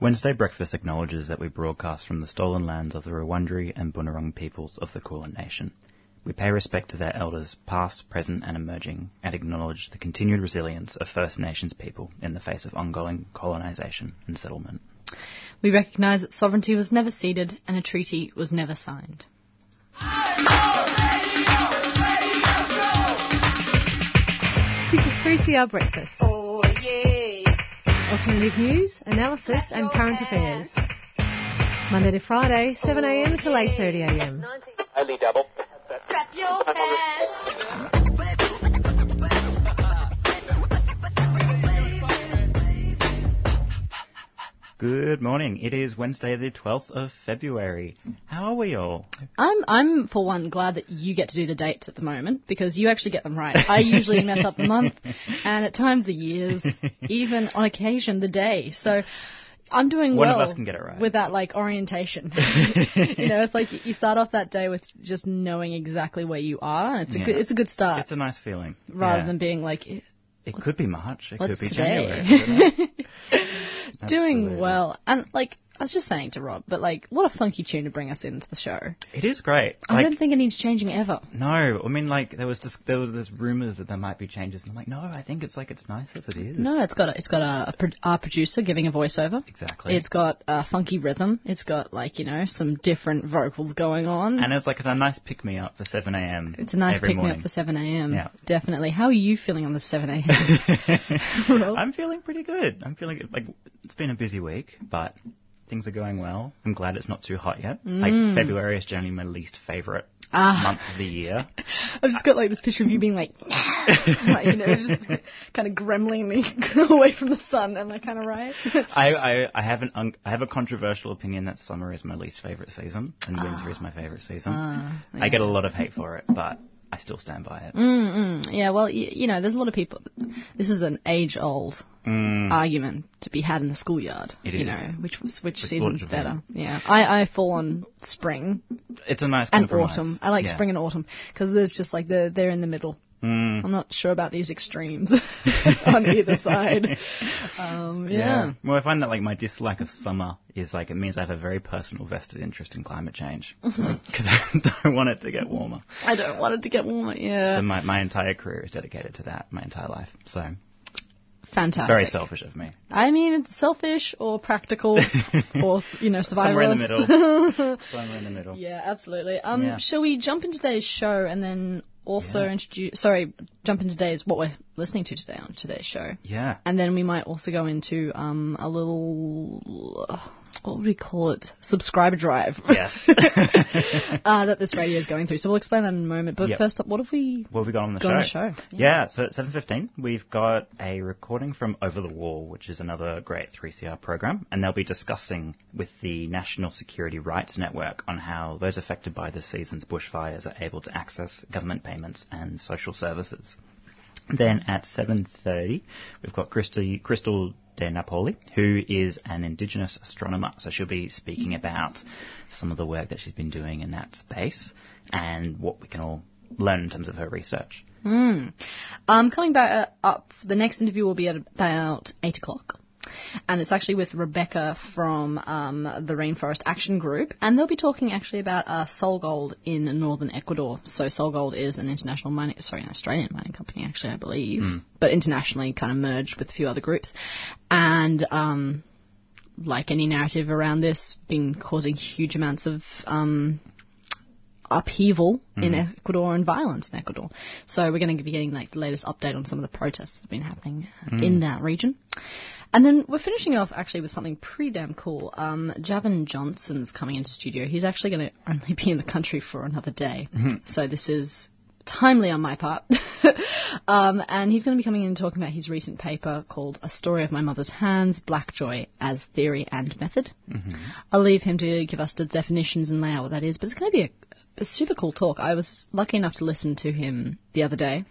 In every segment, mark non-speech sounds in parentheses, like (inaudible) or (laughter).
Wednesday Breakfast acknowledges that we broadcast from the stolen lands of the Wurundjeri and Bunurong peoples of the Kulin Nation. We pay respect to their elders, past, present, and emerging, and acknowledge the continued resilience of First Nations people in the face of ongoing colonisation and settlement. We recognise that sovereignty was never ceded and a treaty was never signed. This is 3CR Breakfast. Oh yeah. Alternative news, analysis and current affairs. Monday to Friday, 7am to 8.30am. Only double. Clap your hands. Good morning. It is Wednesday, the 12th of February. How are we all? I'm, I'm for one glad that you get to do the dates at the moment because you actually get them right. I usually mess up the month (laughs) and at times the years, even on occasion the day. So I'm doing One of well us can get it right. with that like orientation. (laughs) you know, it's like you start off that day with just knowing exactly where you are. And it's a Yeah. good, it's a good start It's a nice feeling. rather Yeah. than being like, "Eh, It could be March. It what's could be today? January. (laughs) couldn't doing well. And like, I was just saying to Rob, but like, what a funky tune to bring us into the show. It is great. I Like, don't think it needs changing ever. no, I mean, like there was just there was this rumors that there might be changes, and I'm like, no, I think it's like it's nice as it is. No, it's got a, it's got a, a pro- our producer giving a voiceover. Exactly. It's got a funky rhythm. It's got like you know some different vocals going on. and it's like it's a nice pick me up for 7 a.m. it's a nice every pick me morning. up for 7 a.m. Yeah. Definitely. How are you feeling on the 7 a.m.? (laughs) (laughs) Rob? I'm feeling pretty good. I'm feeling like it's been a busy week, but things are going well. I'm glad it's not too hot yet. Like February is generally my least favorite Mm. Ah. month of the year. (laughs) I've just got like this picture of you being like, (laughs) like you know, just kind of gremlingly (laughs) away from the sun. Am I kind of right? I, I, I have an un- I have a controversial opinion that summer is my least favorite season and winter is my favorite season. Ah, I get a lot of hate for it, but I still stand by it. Mm. yeah, well, you, you know, there's a lot of people. This is an age-old argument to be had in the schoolyard. Mm. It you is. know, which was which Which season's better? Yeah, I, I fall on spring It's a nice kind and compromise. autumn. I like Yeah. spring and autumn because there's just like they're they're in the middle. Mm. I'm not sure about these extremes (laughs) on either side. (laughs) Um, yeah. Well, I find that like my dislike of summer is like it means I have a very personal vested interest in climate change (laughs) because I don't want it to get warmer. I don't want it to get warmer. Yeah, So my, my entire career is dedicated to that, my entire life. So it's fantastic. very selfish of me. I mean, it's selfish or practical or you know survivalist. Somewhere in the middle. Somewhere in the middle. Yeah, absolutely. Um, Yeah. shall we jump into today's show and then also Yeah. introduce? Sorry, jump into today's what we're listening to today on today's show, Yeah. and then we might also go into um a little uh, what would we call it? Subscriber drive. Yes. (laughs) uh, that this radio is going through. So we'll explain that in a moment. But Yep. first up, what have we? What have we got on the Got show? on the show, Yeah. so at 7.15, we've got a recording from Over the Wall, which is another great 3CR program, and they'll be discussing with the National Security Rights Network on how those affected by this season's bushfires are able to access government payments and social services. Then at 7.30, we've got Christy, Krystal De Napoli, who is an Indigenous astronomer. So she'll be speaking about some of the work that she's been doing in that space and what we can all learn in terms of her research. Um, coming back uh, up, the next interview will be at about eight o'clock. And it's actually with Rebecca from um, the Rainforest Action Group, and they'll be talking actually about uh, SolGold in northern Ecuador. So SolGold is an international mining, sorry, an Australian mining company, actually, I believe, but internationally kind of merged with a few other groups. And um, like any narrative around this, been causing huge amounts of um, upheaval in Ecuador and violence in Ecuador. So we're going to be getting like the latest update on some of the protests that have been happening in that region. And then we're finishing off actually with something pretty damn cool. Um, Javon Johnson's coming into studio. He's actually going to only be in the country for another day. So this is timely on my part. (laughs) um, and he's going to be coming in and talking about his recent paper called A Story of My Mother's Hands, Black Joy as Theory and Method. I'll leave him to give us the definitions and lay out what that is, but it's going to be a, a super cool talk. I was lucky enough to listen to him the other day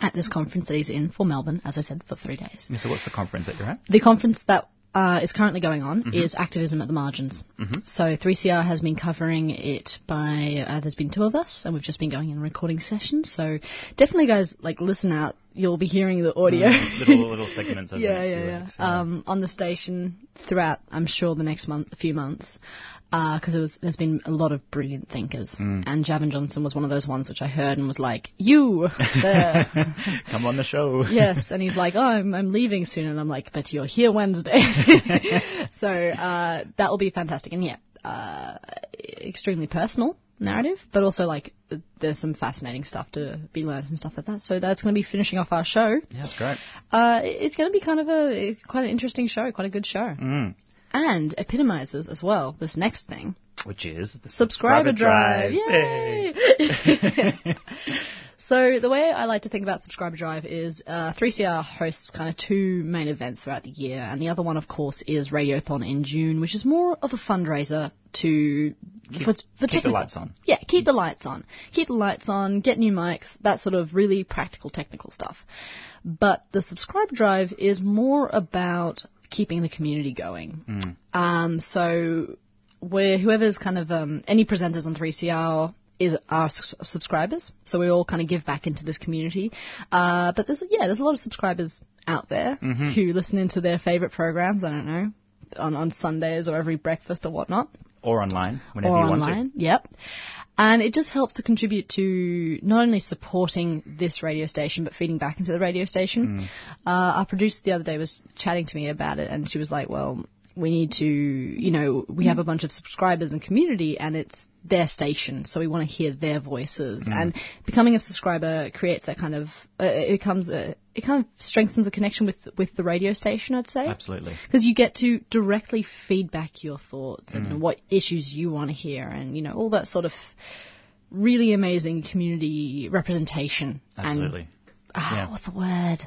at this conference that he's in for Melbourne, as I said, for three days. So what's the conference that you're at? The conference that uh, is currently going on is Activism at the Margins. So 3CR has been covering it by, uh, there's been two of us, and we've just been going in recording sessions. So definitely, guys, like listen out. you'll be hearing the audio. little little segments (laughs) of yeah, yeah, yeah. weeks, Um, on the station throughout, I'm sure the next month, a few months, because was there's been a lot of brilliant thinkers, Mm. and Javon Johnson was one of those ones which I heard and was like, "You (laughs) there." Come on the show. yes, and he's like, "Oh, I'm, I'm leaving soon," and I'm like, "But you're here Wednesday." (laughs) so uh, that will be fantastic, and yeah, uh, extremely personal narrative, but also like there's some fascinating stuff to be learned and stuff like that. So that's going to be finishing off our show. Yeah, that's great. Uh, it's going to be kind of a quite an interesting show, quite a good show, Mm. And epitomizes as well this next thing. Which is the Subscriber drive. Yay. Yay! (laughs) (laughs) so the way I like to think about Subscriber Drive is uh, 3CR hosts kind of two main events throughout the year, and the other one, of course, is Radiothon in June, which is more of a fundraiser to for, for Keep the lights on. yeah, keep the lights on. Keep the lights on, get new mics, that sort of really practical technical stuff. But the subscriber drive is more about keeping the community going. Um, so where whoever's kind of um, any presenters on 3CR is our subscribers, so we all kind of give back into this community. Uh, but there's yeah, there's a lot of subscribers out there who listen into their favorite programs. I don't know on on Sundays or every breakfast or whatnot Or online, whenever or you want online. Yep. And it just helps to contribute to not only supporting this radio station, but feeding back into the radio station. Uh, our producer the other day was chatting to me about it, and she was like, well, we need to, you know, we have a bunch of subscribers and community, and it's their station, so we want to hear their voices. And becoming a subscriber creates that kind of, uh, it becomes, a, it kind of strengthens the connection with with the radio station, I'd say. Absolutely. because you get to directly feedback your thoughts and what issues you want to hear and you know all that sort of really amazing community representation Absolutely. and ah, Yeah. what's the word?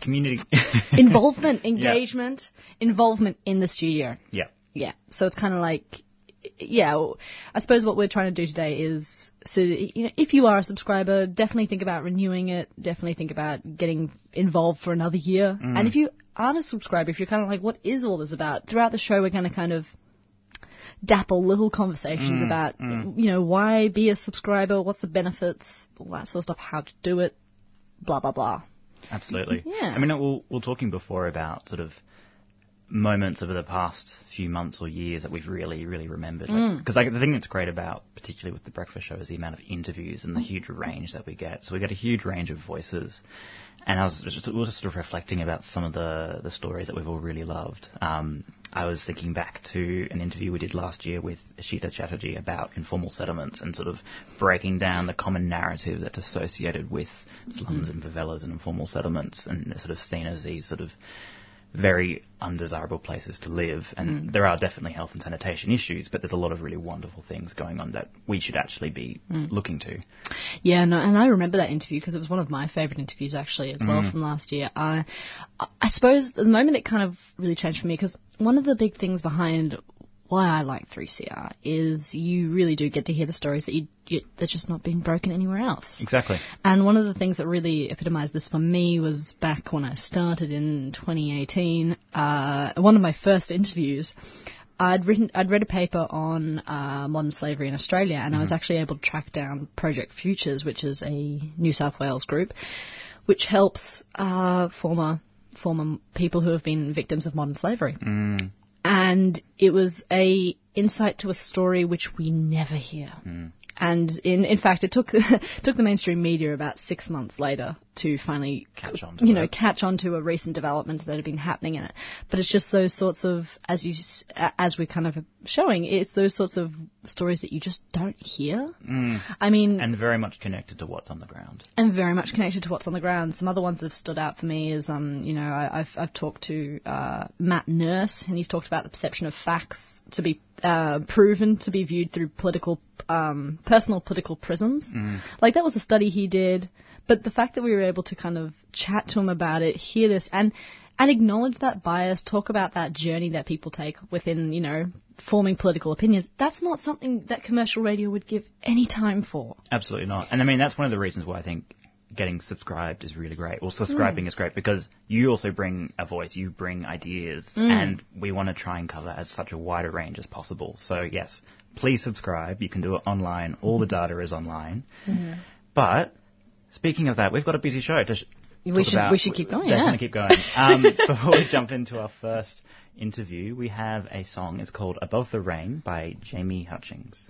Community. (laughs) involvement engagement involvement in the studio. Yeah. yeah. So it's kind of like yeah i suppose what we're trying to do today is so you know if you are a subscriber definitely think about renewing it definitely think about getting involved for another year. Mm. And if you aren't a subscriber if you're kind of like what is all this about? Throughout the show we're going to kind of dapple little conversations mm, about mm. you know why be a subscriber? What's the benefits? All that sort of stuff how to do it blah blah blah Absolutely. Yeah. I mean, we we were talking before about sort of moments over the past few months or years that we've really, really remembered. Because mm. like, the thing that's great about, particularly with the breakfast show, is the amount of interviews and the mm. huge range that we get. So we get a huge range of voices. And I was just, we were just sort of reflecting about some of the, the stories that we've all really loved. Um, I was thinking back to an interview we did last year with Ishita Chatterjee about informal settlements and sort of breaking down the common narrative that's associated with slums mm. and favelas and informal settlements and sort of seen as these sort of very undesirable places to live. And mm. there are definitely health and sanitation issues, but there's a lot of really wonderful things going on that we should actually be mm. looking to. Yeah, no, and I remember that interview because it was one of my favourite interviews actually as well mm. from last year. I, I suppose the moment it kind of really changed for me because one of the big things behind why I like 3CR is you really do get to hear the stories that you, you they're just not being broken anywhere else. Exactly. And one of the things that really epitomized this for me was back when I started in 2018. Uh, one of my first interviews, I'd written, I'd read a paper on uh, modern slavery in Australia, and I was actually able to track down Project Futures, which is a New South Wales group, which helps uh, former former people who have been victims of modern slavery. And it was a insight to a story which we never hear. Hmm. And in in fact, it took (laughs) took the mainstream media about six months later to finally Catch on to you know it. catch on to a recent development that had been happening in it. But it's just those sorts of as you as we're kind of showing, it's those sorts of stories that you just don't hear. I mean, And very much connected to what's on the ground. and very much connected to what's on the ground. Some other ones that have stood out for me is, um, you know, I, I've I've talked to uh, Matt Nurse, and he's talked about the perception of facts to be uh, proven to be viewed through political, um, personal political prisms. Like that was a study he did, but the fact that we were able to kind of chat to him about it, hear this, and and acknowledge that bias, talk about that journey that people take within, you know, forming political opinions. That's not something that commercial radio would give any time for. Absolutely not. And I mean, that's one of the reasons why I think getting subscribed is really great. Well, hmm. subscribing is great because you also bring a voice, you bring ideas, hmm. and we want to try and cover as such a wider range as possible. So, yes, please subscribe. You can do it online. All the data is online. Mm-hmm. But speaking of that, we've got a busy show to sh- We should- about- we should keep going, Definitely yeah. keep going. Um, (laughs) before we jump into our first interview, we have a song. It's called "Above the Rain" by Jamie Hutchings.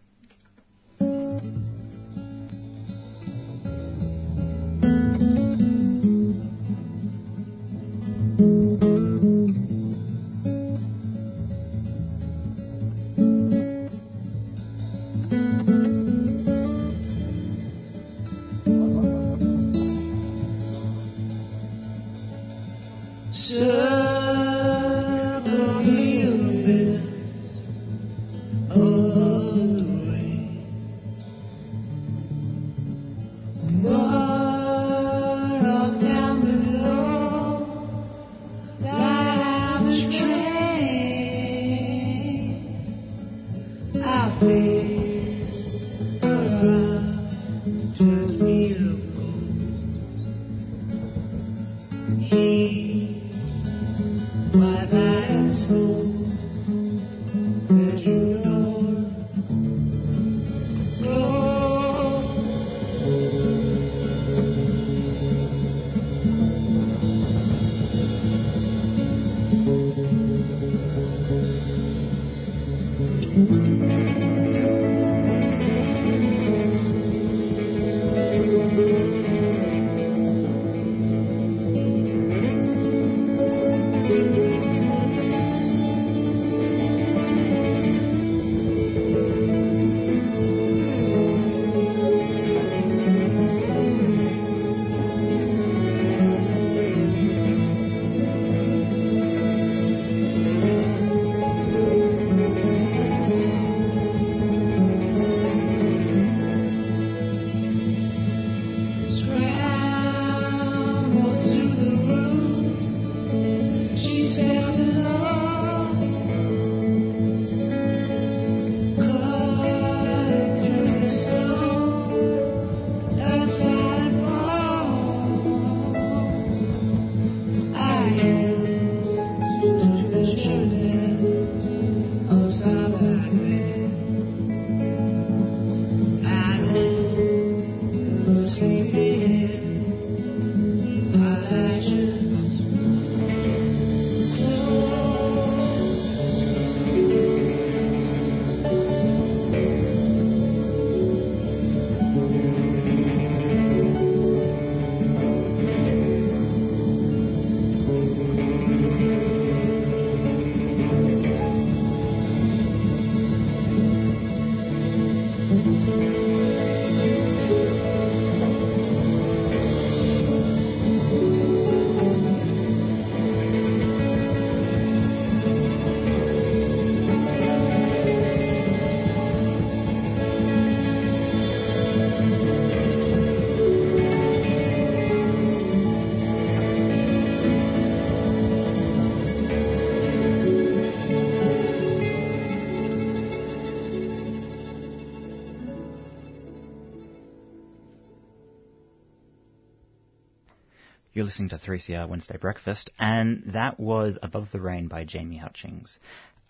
You're listening to 3CR Wednesday Breakfast, and that was Above the Rain by Jamie Hutchings.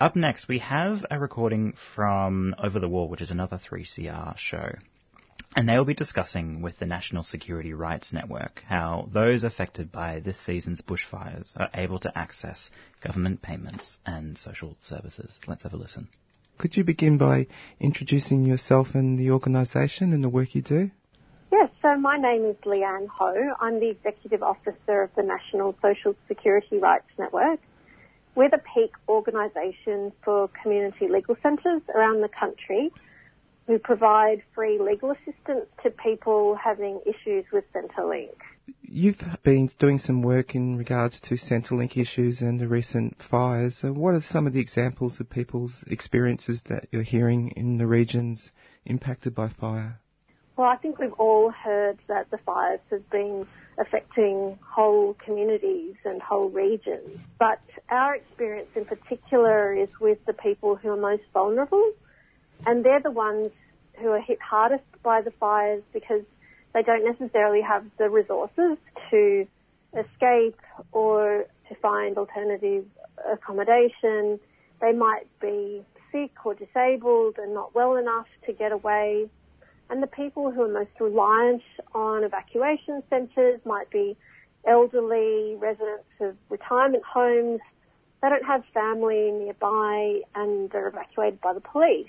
Up next, we have a recording from Over the Wall, which is another 3CR show. And they will be discussing with the National Security Rights Network how those affected by this season's bushfires are able to access government payments and social services. Let's have a listen. Could you begin by introducing yourself and the organisation and the work you do? So my name is Leanne Ho. I'm the Executive Officer of the National Social Security Rights Network. We're the peak organisation for community legal centres around the country who provide free legal assistance to people having issues with Centrelink. You've been doing some work in regards to Centrelink issues and the recent fires. So what are some of the examples of people's experiences that you're hearing in the regions impacted by fire? Well, I think we've all heard that the fires have been affecting whole communities and whole regions. But our experience in particular is with the people who are most vulnerable. And they're the ones who are hit hardest by the fires because they don't necessarily have the resources to escape or to find alternative accommodation. They might be sick or disabled and not well enough to get away. And the people who are most reliant on evacuation centres might be elderly, residents of retirement homes, they don't have family nearby and they're evacuated by the police,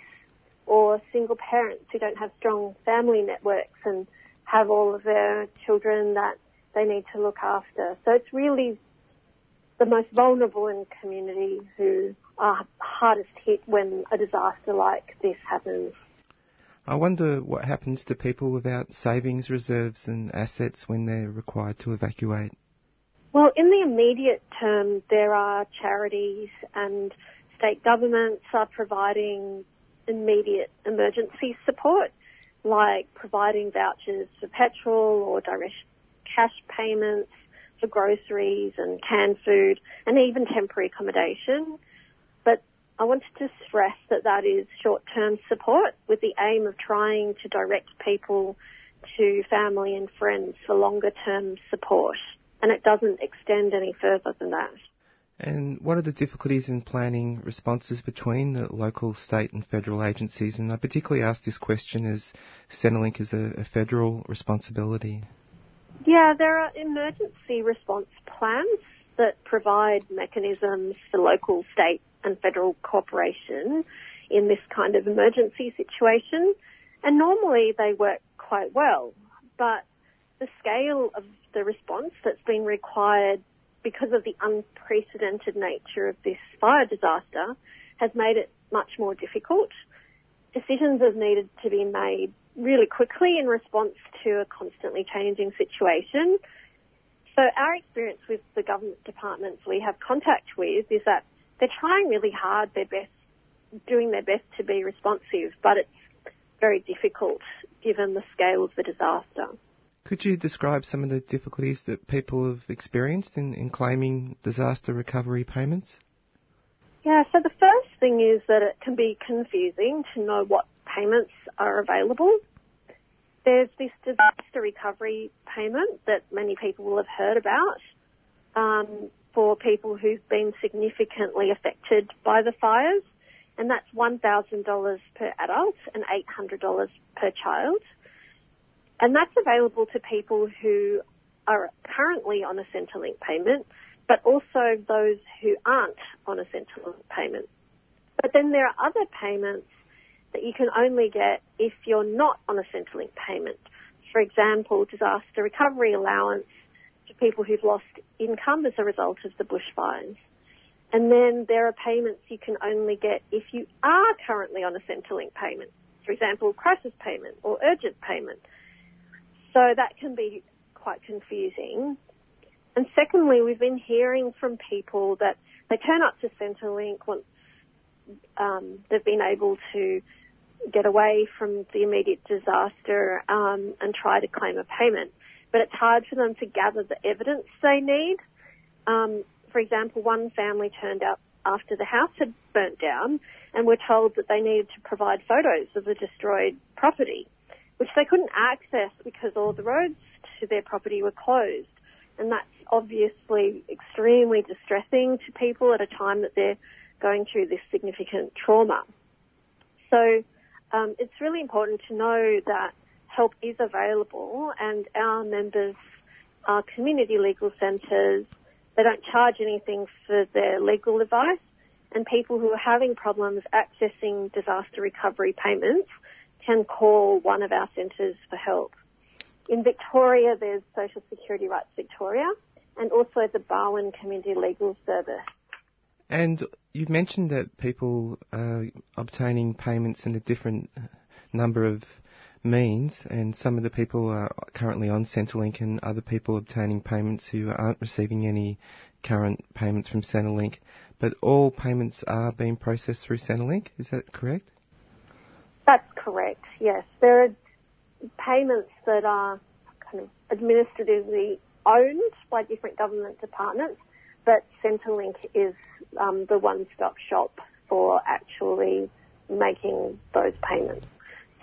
or single parents who don't have strong family networks and have all of their children that they need to look after. So it's really the most vulnerable in communities who are hardest hit when a disaster like this happens. I wonder what happens to people without savings reserves and assets when they're required to evacuate. Well, in the immediate term, there are charities and state governments are providing immediate emergency support, like providing vouchers for petrol or direct cash payments for groceries and canned food and even temporary accommodation. I wanted to stress that that is short-term support with the aim of trying to direct people to family and friends for longer-term support. And it doesn't extend any further than that. And what are the difficulties in planning responses between the local, state and federal agencies? And I particularly ask this question as Centrelink is a, a federal responsibility. Yeah, there are emergency response plans that provide mechanisms for local, state and federal cooperation in this kind of emergency situation. And normally they work quite well, but the scale of the response that's been required because of the unprecedented nature of this fire disaster has made it much more difficult. Decisions have needed to be made really quickly in response to a constantly changing situation. So our experience with the government departments we have contact with is that they're trying really hard, their best, doing their best to be responsive, but it's very difficult given the scale of the disaster. Could you describe some of the difficulties that people have experienced in, in claiming disaster recovery payments? Yeah, so the first thing is that it can be confusing to know what payments are available. There's this disaster recovery payment that many people will have heard about um, for people who've been significantly affected by the fires, and that's $1,000 per adult and $800 per child. And that's available to people who are currently on a Centrelink payment, but also those who aren't on a Centrelink payment. But then there are other payments that you can only get if you're not on a Centrelink payment. For example, disaster recovery allowance people who've lost income as a result of the bushfires. And then there are payments you can only get if you are currently on a Centrelink payment. For example, crisis payment or urgent payment. So that can be quite confusing. And secondly, we've been hearing from people that they turn up to Centrelink once um, they've been able to get away from the immediate disaster um, and try to claim a payment. But it's hard for them to gather the evidence they need. Um, for example, one family turned up after the house had burnt down and were told that they needed to provide photos of the destroyed property, which they couldn't access because all the roads to their property were closed. And that's obviously extremely distressing to people at a time that they're going through this significant trauma. So um, it's really important to know that help is available and our members are community legal centres. They don't charge anything for their legal advice and people who are having problems accessing disaster recovery payments can call one of our centres for help. In Victoria, there's Social Security Rights Victoria and also the Barwon Community Legal Service. And you've mentioned that people are obtaining payments in a different number of means, and some of the people are currently on Centrelink, and other people obtaining payments who aren't receiving any current payments from Centrelink. But all payments are being processed through Centrelink. Is that correct? That's correct. Yes, there are payments that are kind of administratively owned by different government departments, but Centrelink is um, the one-stop shop for actually making those payments.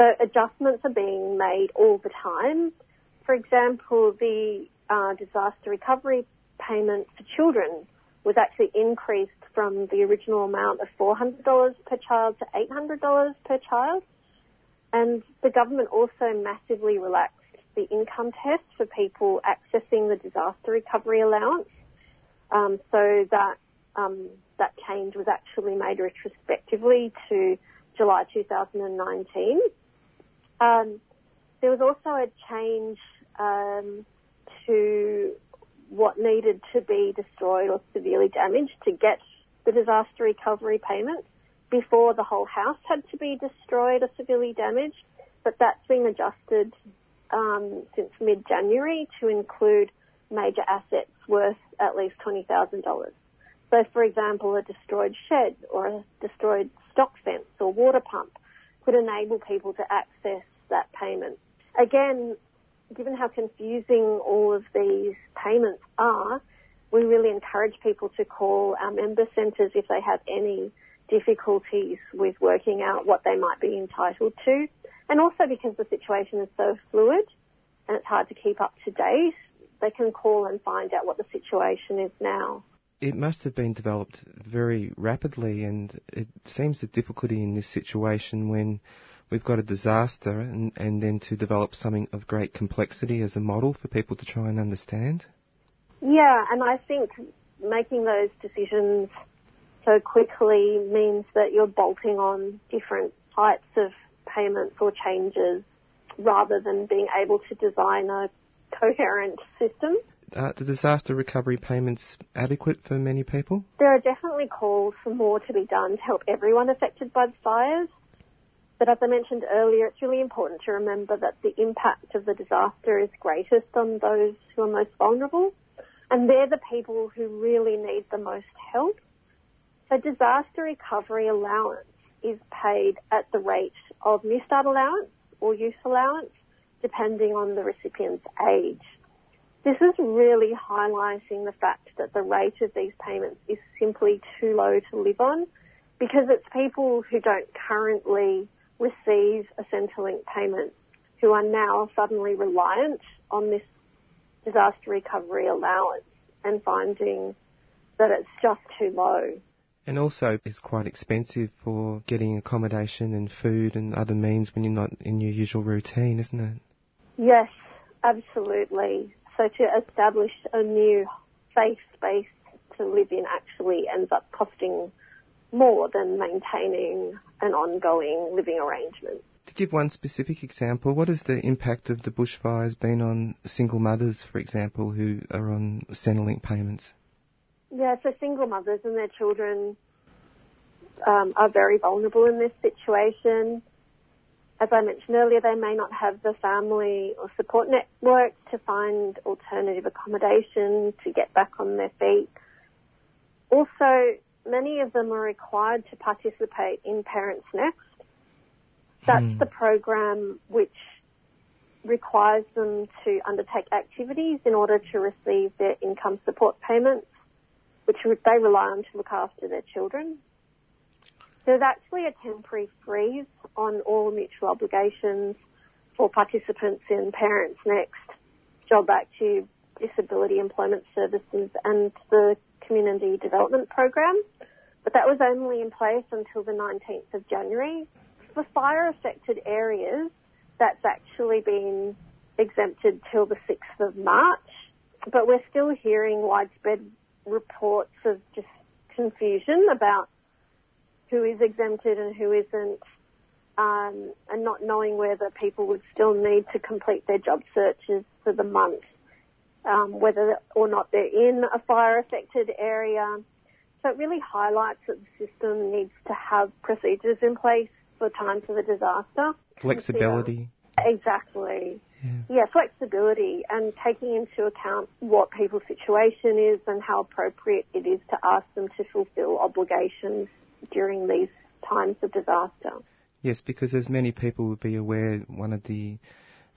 So adjustments are being made all the time. For example, the uh, disaster recovery payment for children was actually increased from the original amount of $400 per child to $800 per child. And the government also massively relaxed the income test for people accessing the disaster recovery allowance. Um, so that um, that change was actually made retrospectively to July 2019. Um, there was also a change um, to what needed to be destroyed or severely damaged to get the disaster recovery payment. Before the whole house had to be destroyed or severely damaged, but that's been adjusted um, since mid-January to include major assets worth at least $20,000. So, for example, a destroyed shed or a destroyed stock fence or water pump could enable people to access that payment. Again, given how confusing all of these payments are, we really encourage people to call our member centres if they have any difficulties with working out what they might be entitled to. And also because the situation is so fluid and it's hard to keep up to date, they can call and find out what the situation is now. It must have been developed very rapidly, and it seems the difficulty in this situation when we've got a disaster and, and then to develop something of great complexity as a model for people to try and understand. Yeah, and I think making those decisions so quickly means that you're bolting on different types of payments or changes rather than being able to design a coherent system. Are the disaster recovery payments adequate for many people? There are definitely calls for more to be done to help everyone affected by the fires. But as I mentioned earlier, it's really important to remember that the impact of the disaster is greatest on those who are most vulnerable. And they're the people who really need the most help. So disaster recovery allowance is paid at the rate of Newstart allowance or youth allowance, depending on the recipient's age. This is really highlighting the fact that the rate of these payments is simply too low to live on because it's people who don't currently receive a Centrelink payment who are now suddenly reliant on this disaster recovery allowance and finding that it's just too low. And also, it's quite expensive for getting accommodation and food and other means when you're not in your usual routine, isn't it? Yes, absolutely. So to establish a new safe space to live in actually ends up costing more than maintaining an ongoing living arrangement. To give one specific example, what has the impact of the bushfires been on single mothers, for example, who are on Centrelink payments? Yeah, so single mothers and their children um, are very vulnerable in this situation. As I mentioned earlier, they may not have the family or support network to find alternative accommodation to get back on their feet. Also, many of them are required to participate in ParentsNext. That's Hmm. the program which requires them to undertake activities in order to receive their income support payments, which they rely on to look after their children. There's actually a temporary freeze on all mutual obligations for participants in ParentsNext, Job Active, Disability Employment Services and the Community Development Program. But that was only in place until the 19th of January. For fire affected areas, that's actually been exempted till the 6th of March. But we're still hearing widespread reports of just confusion about who is exempted and who isn't, um, and not knowing whether people would still need to complete their job searches for the month, um, whether or not they're in a fire affected area. So it really highlights that the system needs to have procedures in place for times of a disaster. Flexibility. Exactly. Yeah. Yeah, flexibility and taking into account what people's situation is and how appropriate it is to ask them to fulfill obligations during these times of disaster. Yes, because as many people would be aware, one of the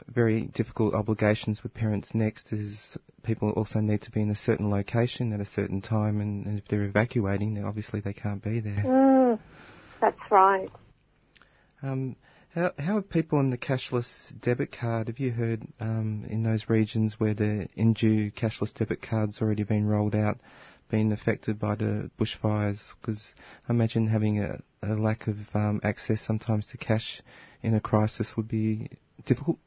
very difficult obligations with ParentsNext is people also need to be in a certain location at a certain time, and, and if they're evacuating, then obviously they can't be there. Mm, that's right. Um, how, how have people on the cashless debit card, have you heard um, in those regions where the indue cashless debit card's already been rolled out, been affected by the bushfires? Because I imagine having a, a lack of um, access sometimes to cash in a crisis would be difficult.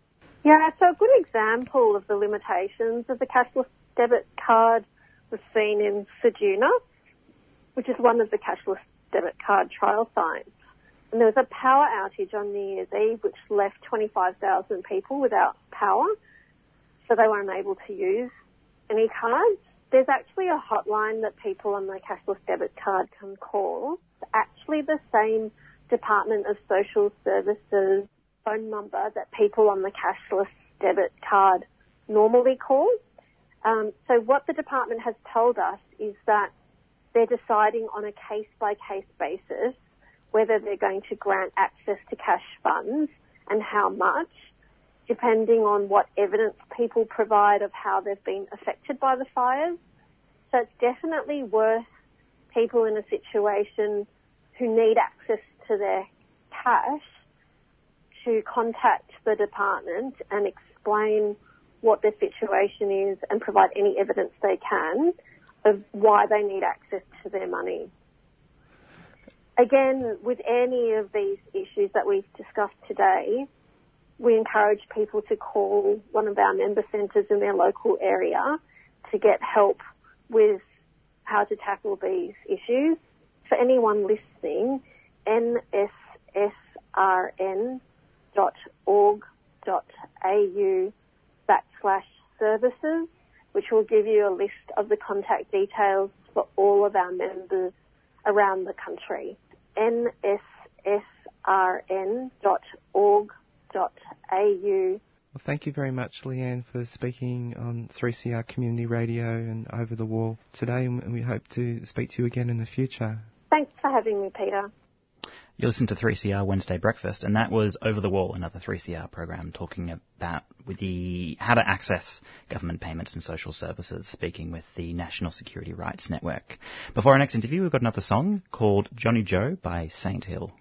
Yeah, so a good example of the limitations of the cashless debit card was seen in Ceduna, which is one of the cashless debit card trial sites. And there was a power outage on New Year's Eve which left 25,000 people without power, so they were unable to use any cards. There's actually a hotline that people on the cashless debit card can call. It's actually the same Department of Social Services phone number that people on the cashless debit card normally call. Um, so what the department has told us is that they're deciding on a case by case basis whether they're going to grant access to cash funds and how much, depending on what evidence people provide of how they've been affected by the fires. So it's definitely worth people in a situation who need access to their cash to contact the department and explain what their situation is and provide any evidence they can of why they need access to their money. Again, with any of these issues that we've discussed today, we encourage people to call one of our member centres in their local area to get help with how to tackle these issues. For anyone listening, nssrn.org.au backslash services, which will give you a list of the contact details for all of our members around the country. nssrn.org.au Well, thank you very much, Leanne, for speaking on 3CR Community Radio and Over the Wall today, and we hope to speak to you again in the future. Thanks for having me, Peter. You listened to 3CR Wednesday Breakfast, and that was Over the Wall, another 3CR program talking about the how to access government payments and social services, speaking with the National Security Rights Network. Before our next interview, we've got another song called Johnny Joe by Saint Hill.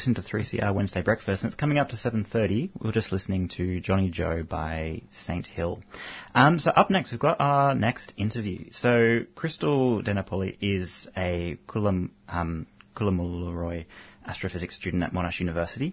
Listening to 3CR Wednesday Breakfast, and it's coming up to 7.30. We are just listening to Johnny Joe by Saint Hill. Um, so up next, we've got our next interview. So Krystal De Napoli is a Kulam, um, Gamilaroi astrophysics student at Monash University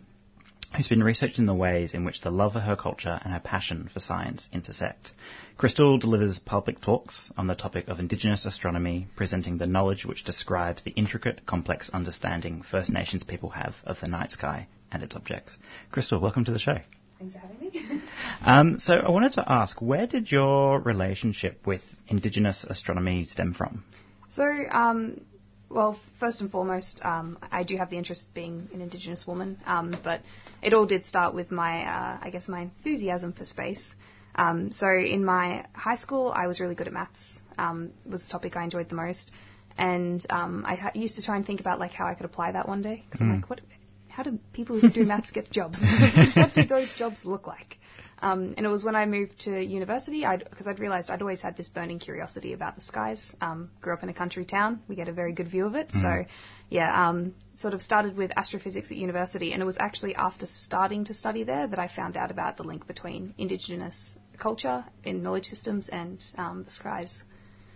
who's been researching the ways in which the love of her culture and her passion for science intersect. Krystal delivers public talks on the topic of Indigenous astronomy, presenting the knowledge which describes the intricate, complex understanding First Nations people have of the night sky and its objects. Krystal, welcome to the show. Thanks for having me. (laughs) Um, so I wanted to ask, where did your relationship with Indigenous astronomy stem from? so, um, well, first and foremost, um, I do have the interest of being an Indigenous woman, um, but it all did start with my, uh, I guess, my enthusiasm for space. Um, so in my high school, I was really good at maths. Um, was the topic I enjoyed the most, and um, I ha- used to try and think about like how I could apply that one day because I'm like, what? How do people who do maths get jobs? (laughs) what do those jobs look like? Um, and it was when I moved to university, because I'd, realised I'd always had this burning curiosity about the skies. Um, grew up in a country town, we get a very good view of it. So, yeah, um, sort of started with astrophysics at university, and it was actually after starting to study there that I found out about the link between Indigenous culture in knowledge systems and um, the skies,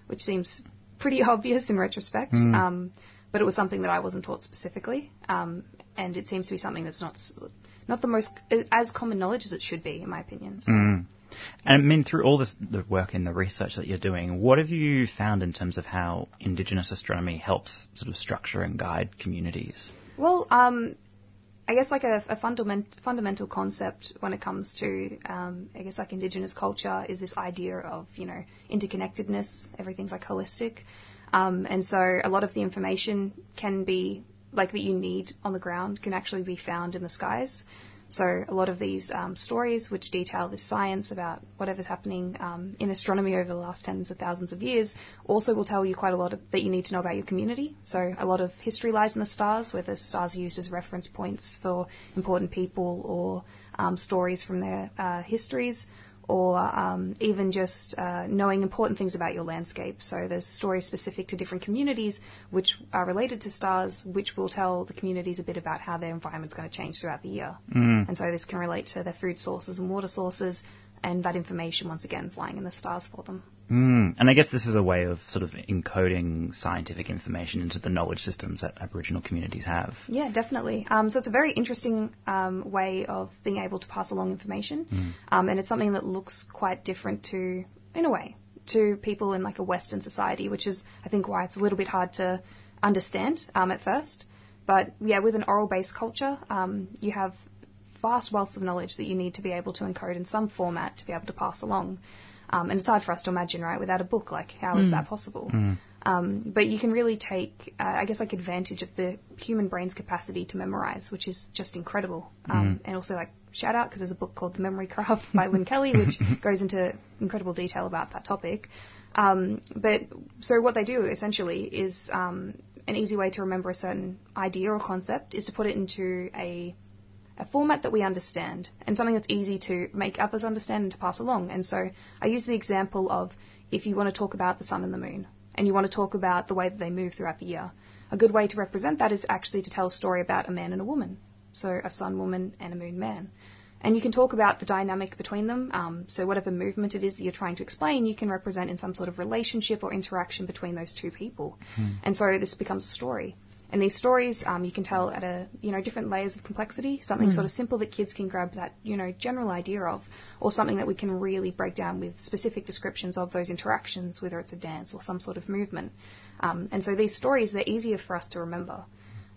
which seems pretty (laughs) obvious in retrospect. Um, but it was something that I wasn't taught specifically, um, and it seems to be something that's not not the most as common knowledge as it should be, in my opinion. So. And I mean, through all this the work and the research that you're doing, what have you found in terms of how Indigenous astronomy helps sort of structure and guide communities? Well, um, I guess like a, a fundament, fundamental concept when it comes to, um, I guess like Indigenous culture is this idea of you know interconnectedness. Everything's like holistic, um, and so a lot of the information can be like that you need on the ground can actually be found in the skies. So a lot of these um, stories, which detail this science about whatever's happening um, in astronomy over the last tens of thousands of years, also will tell you quite a lot of, that you need to know about your community. So a lot of history lies in the stars, where the stars are used as reference points for important people or um, stories from their uh, histories, or um, even just uh, knowing important things about your landscape. So there's stories specific to different communities which are related to stars, which will tell the communities a bit about how their environment's going to change throughout the year. And so this can relate to their food sources and water sources, and that information once again is lying in the stars for them. Mm. And I guess this is a way of sort of encoding scientific information into the knowledge systems that Aboriginal communities have. Yeah, definitely. Um, so it's a very interesting um, way of being able to pass along information, um, and it's something that looks quite different to, in a way, to people in like a Western society, which is I think why it's a little bit hard to understand um, at first. But yeah, with an oral-based culture, um, you have vast wealths of knowledge that you need to be able to encode in some format to be able to pass along. Um, and it's hard for us to imagine, right, without a book, like how is that possible? Um, but you can really take, uh, I guess, like advantage of the human brain's capacity to memorize, which is just incredible. Um, And also, like, shout out because there's a book called The Memory Craft by Lynne Kelly, (laughs) which goes into incredible detail about that topic. Um, but so what they do essentially is um, an easy way to remember a certain idea or concept is to put it into a a format that we understand and something that's easy to make others understand and to pass along. And so I use the example of if you want to talk about the sun and the moon and you want to talk about the way that they move throughout the year, a good way to represent that is actually to tell a story about a man and a woman. So a sun woman and a moon man. And you can talk about the dynamic between them. Um, so whatever movement it is that you're trying to explain, you can represent in some sort of relationship or interaction between those two people. And so this becomes a story. And these stories um, you can tell at a you know different layers of complexity. Something sort of simple that kids can grab that you know general idea of, or something that we can really break down with specific descriptions of those interactions, whether it's a dance or some sort of movement. Um, and so these stories they're easier for us to remember,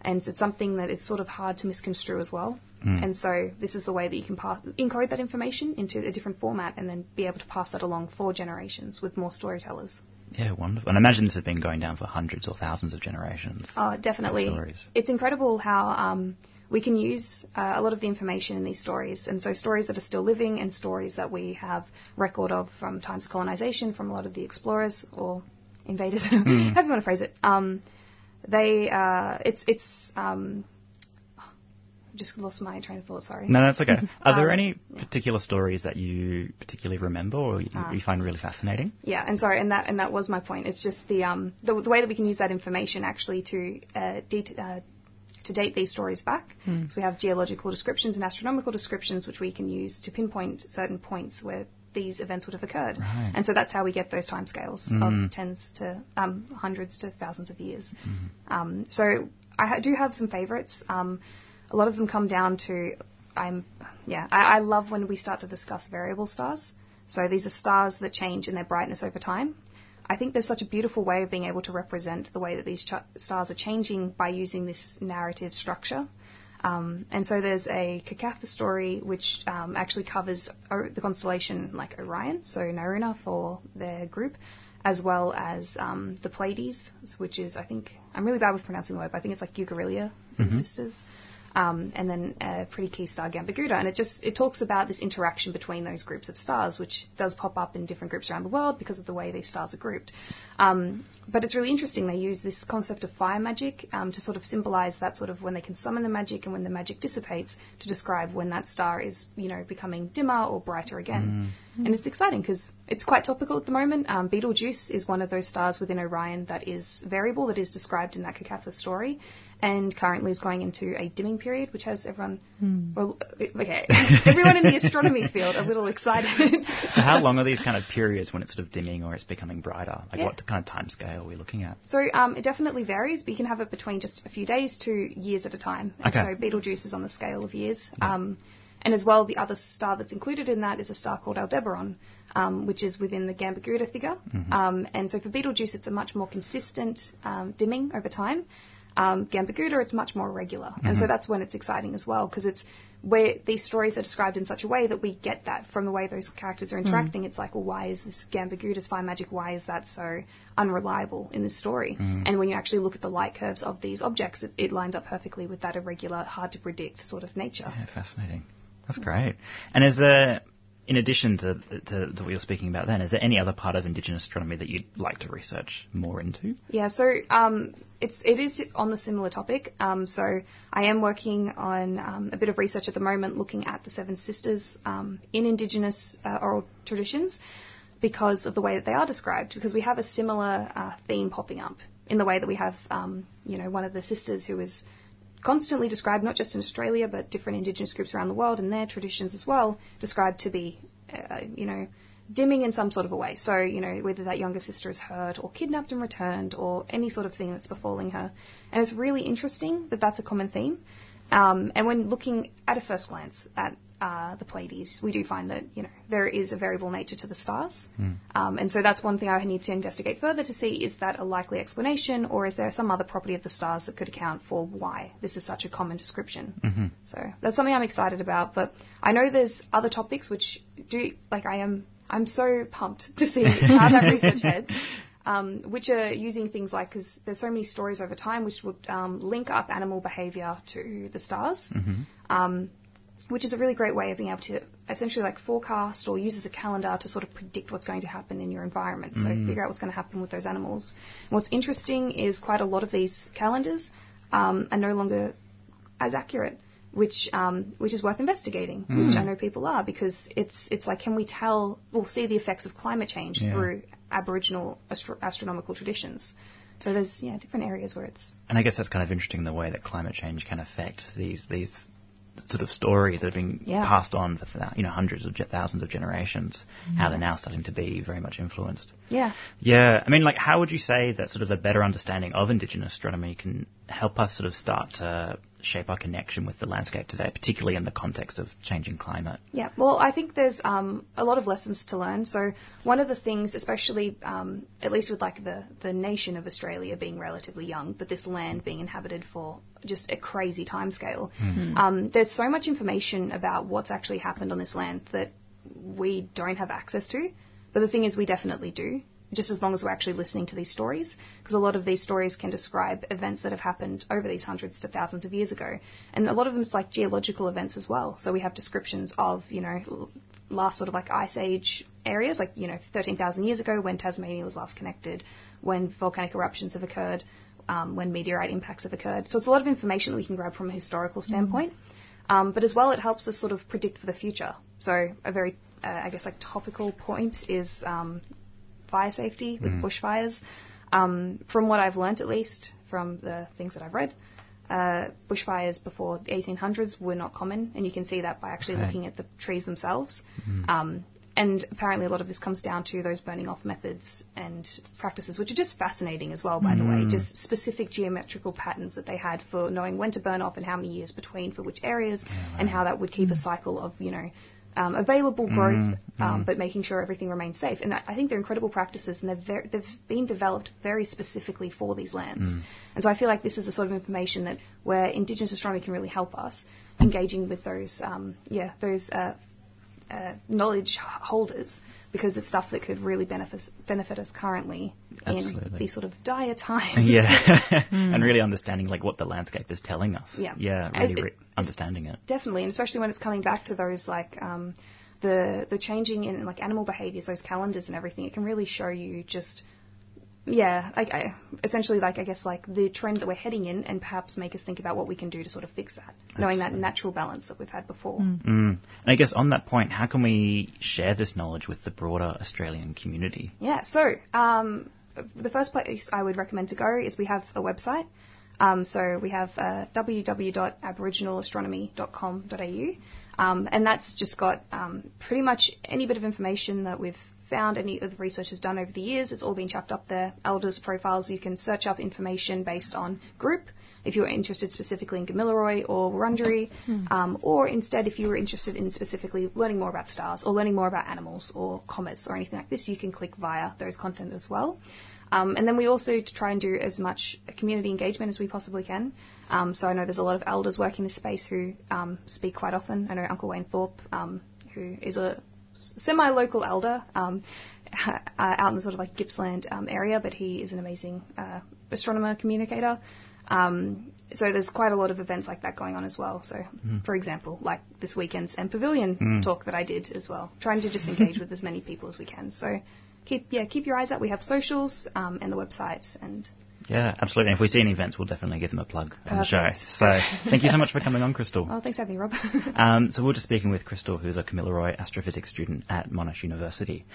and it's something that it's sort of hard to misconstrue as well. And so this is the way that you can pass, encode that information into a different format, and then be able to pass that along for generations with more storytellers. Yeah, wonderful. And I imagine this has been going down for hundreds or thousands of generations. Oh, definitely. It's incredible how um, we can use uh, a lot of the information in these stories, and so stories that are still living and stories that we have record of from times of colonization, from a lot of the explorers or invaders, (laughs) however you want to phrase it. Um, they, uh, it's, it's. Um, just lost my train of thought. Sorry. No, that's okay. (laughs) Are there Um, any particular stories that you particularly remember or you, Ah. you find really fascinating? Yeah, and sorry, and that and that was my point. It's just the um the, the way that we can use that information actually to uh, det- uh to date these stories back. So we have geological descriptions and astronomical descriptions, which we can use to pinpoint certain points where these events would have occurred. Right. And so that's how we get those timescales of tens to um, hundreds to thousands of years. Um, so I ha- do have some favorites. Um, a lot of them come down to I'm yeah I, I love when we start to discuss variable stars. So these are stars that change in their brightness over time. I think there's such a beautiful way of being able to represent the way that these ch- stars are changing by using this narrative structure. Um, and so there's a Kokatha story which um, actually covers o- the constellation like Orion, so Nyeeruna for their group, as well as um, the Pleiades, which is I think I'm really bad with pronouncing the word, but I think it's like Yugarilya for the sisters. Um, and then a pretty key star Kambugudha, and it just it talks about this interaction between those groups of stars, which does pop up in different groups around the world because of the way these stars are grouped. Um, but it's really interesting. They use this concept of fire magic um, to sort of symbolize that sort of when they can summon the magic and when the magic dissipates to describe when that star is, you know, becoming dimmer or brighter again. And it's exciting because it's quite topical at the moment. Um, Betelgeuse is one of those stars within Orion that is variable, that is described in that Kokatha story, and currently is going into a dimming period, which has everyone, well, okay, (laughs) everyone in the astronomy field a little excited. So how long are these kind of periods when it's sort of dimming or it's becoming brighter? Like Yeah. what kind of time scale are we looking at? So um, it definitely varies, but you can have it between just a few days to years at a time. And Okay. so Betelgeuse is on the scale of years. Um, and as well, the other star that's included in that is a star called Aldebaran, um, which is within the Gamma Kambugudha figure. Um, and so for Betelgeuse, it's a much more consistent um, dimming over time. Um, Kambugudha, it's much more irregular. And so that's when it's exciting as well, because it's where these stories are described in such a way that we get that from the way those characters are interacting. It's like, well, why is this Kambugudha's fire magic, why is that so unreliable in this story? And when you actually look at the light curves of these objects, it, it lines up perfectly with that irregular, hard to predict sort of nature. Yeah, fascinating. That's great. And is there, in addition to, to, to what you're speaking about then, is there any other part of Indigenous astronomy that you'd like to research more into? Yeah, so um, it's it is on the similar topic. Um, so I am working on um, a bit of research at the moment, looking at the Seven Sisters um, in Indigenous uh, oral traditions, because of the way that they are described. Because we have a similar uh, theme popping up in the way that we have, um, you know, one of the sisters who is constantly described, not just in Australia, but different Indigenous groups around the world and their traditions as well, described to be, uh, you know, dimming in some sort of a way. So, you know, whether that younger sister is hurt or kidnapped and returned or any sort of thing that's befalling her. And it's really interesting that that's a common theme. Um, and when looking at a first glance at uh, the Pleiades, we do find that, you know, there is a variable nature to the stars. Um, and so that's one thing I need to investigate further to see is that a likely explanation or is there some other property of the stars that could account for why this is such a common description. So that's something I'm excited about. But I know there's other topics which do, like I am, I'm so pumped to see (laughs) how that research heads. Um, which are using things like because there's so many stories over time which would um, link up animal behavior to the stars, um, which is a really great way of being able to essentially like forecast or use as a calendar to sort of predict what's going to happen in your environment. So figure out what's going to happen with those animals. And what's interesting is quite a lot of these calendars um, are no longer as accurate, which um, which is worth investigating, which I know people are because it's it's like can we tell or see the effects of climate change Yeah. through Aboriginal astro- astronomical traditions. So there's yeah different areas where it's And I guess that's kind of interesting the way that climate change can affect these these sort of stories that have been Yeah. passed on for thou- you know hundreds of ge- thousands of generations. How mm-hmm. they're now starting to be very much influenced. yeah Yeah, I mean, like, how would you say that sort of a better understanding of Indigenous astronomy can help us sort of start to shape our connection with the landscape today, particularly in the context of changing climate? Yeah, well, I think there's um, a lot of lessons to learn. So one of the things, especially um, at least with like the the nation of Australia being relatively young, but this land being inhabited for just a crazy timescale, um, there's so much information about what's actually happened on this land that we don't have access to. But the thing is, we definitely do. Just as long as we're actually listening to these stories, because a lot of these stories can describe events that have happened over these hundreds to thousands of years ago, and a lot of them is like geological events as well. So we have descriptions of, you know, last sort of like ice age areas, like you know, 13,000 years ago when Tasmania was last connected, when volcanic eruptions have occurred, um, when meteorite impacts have occurred. So it's a lot of information that we can grab from a historical standpoint. Um, but as well, it helps us sort of predict for the future. So a very, uh, I guess, like topical point is um, fire safety with bushfires. Um, from what I've learnt, at least from the things that I've read, uh, bushfires before the 1800s were not common, and you can see that by actually Okay. looking at the trees themselves. Um, and apparently, a lot of this comes down to those burning off methods and practices, which are just fascinating as well, by the way. Just specific geometrical patterns that they had for knowing when to burn off and how many years between for which areas, and how that would keep a cycle of, you know, um, available growth, um, but making sure everything remains safe. And I I think they're incredible practices, and they're ver- they've been developed very specifically for these lands. And so I feel like this is the sort of information that where Indigenous astronomy can really help us, engaging with those, um, yeah, those uh, uh, knowledge holders, because it's stuff that could really benefit benefit us currently in Absolutely. these sort of dire (laughs) times. Yeah, (laughs) and really understanding like what the landscape is telling us. Yeah. yeah, really it- re- understanding it. Definitely, and especially when it's coming back to those like um, the the changing in like animal behaviors, those calendars and everything. It can really show you just yeah, like I, essentially like I guess like the trend that we're heading in, and perhaps make us think about what we can do to sort of fix that, knowing that natural balance that we've had before. Mm. And I guess on that point, how can we share this knowledge with the broader Australian community? Yeah, so um, the first place I would recommend to go is we have a website. Um, so we have uh, www.aboriginalastronomy.com.au, um, and that's just got um, pretty much any bit of information that we've found, any of the research has done over the years. It's all been chucked up there. Elders profiles. You can search up information based on group. If you're interested specifically in Gamilaroi or Wurundjeri, um, or instead if you were interested in specifically learning more about stars or learning more about animals or comets or anything like this, you can click via those content as well. Um, and then we also try and do as much community engagement as we possibly can. Um, so I know there's a lot of elders working this space who um, speak quite often. I know Uncle Wayne Thorpe, um, who is a semi-local elder um, uh, out in the sort of like Gippsland um, area, but he is an amazing uh, astronomer communicator. Um, so there's quite a lot of events like that going on as well. So, for example, like this weekend's MPavilion talk that I did as well, trying to just engage with as many people as we can. So keep yeah keep your eyes out. We have socials um, and the website and Yeah, absolutely. And if we see any events, we'll definitely give them a plug on the show. So thank you so much for coming on, Krystal. oh thanks for having me, Rob. (laughs) Um, so we're just speaking with Krystal, who's a Gamilaroi astrophysics student at Monash University.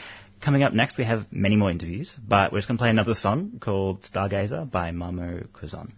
Coming up next, we have many more interviews, but we're just going to play another song called Stargazer by Mamo Kuzon.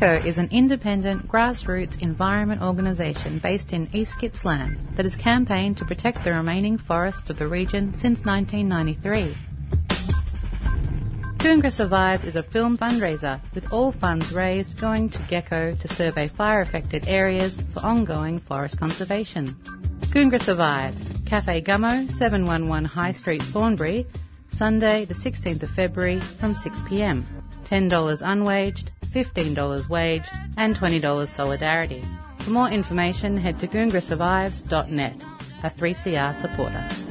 Gecko is an independent, grassroots environment organisation based in East Gippsland that has campaigned to protect the remaining forests of the region since 1993. Goongerah Survives is a film fundraiser with all funds raised going to Gecko to survey fire affected areas for ongoing forest conservation. Goongerah Survives, Cafe Gummo, 711 High Street, Thornbury, Sunday, the 16th of February from 6pm. $10 unwaged, $15 waged, and $20 solidarity. For more information, head to goongrasurvives.net, a 3CR supporter.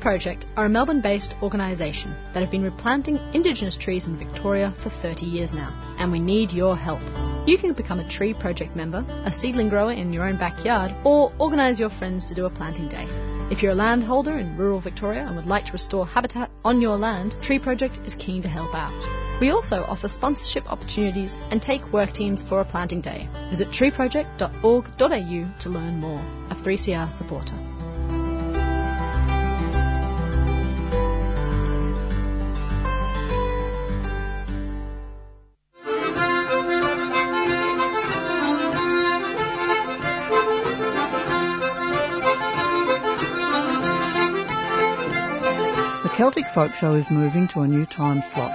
Project are a Melbourne based organisation that have been replanting Indigenous trees in Victoria for 30 years now, and we need your help. You can become a Tree Project member, a seedling grower in your own backyard, or organise your friends to do a planting day. If you're a landholder in rural Victoria and would like to restore habitat on your land, Tree Project is keen to help out. We also offer sponsorship opportunities and take work teams for a planting day. Visit treeproject.org.au to learn more. A 3CR supporter. Celtic Folk Show is moving to a new time slot.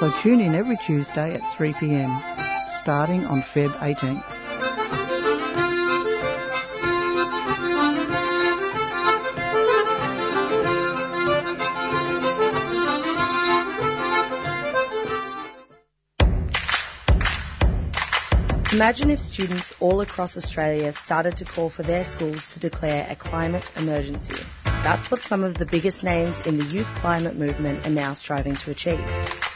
So tune in every Tuesday at 3pm, starting on Feb 18th. Imagine if students all across Australia started to call for their schools to declare a climate emergency. That's what some of the biggest names in the youth climate movement are now striving to achieve.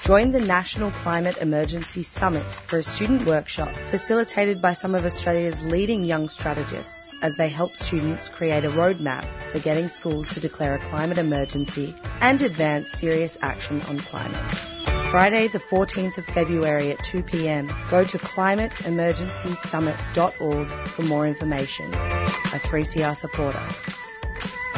Join the National Climate Emergency Summit for a student workshop facilitated by some of Australia's leading young strategists as they help students create a roadmap for getting schools to declare a climate emergency and advance serious action on climate. Friday, the 14th of February at 2 pm. Go to climateemergencysummit.org for more information. A 3CR supporter.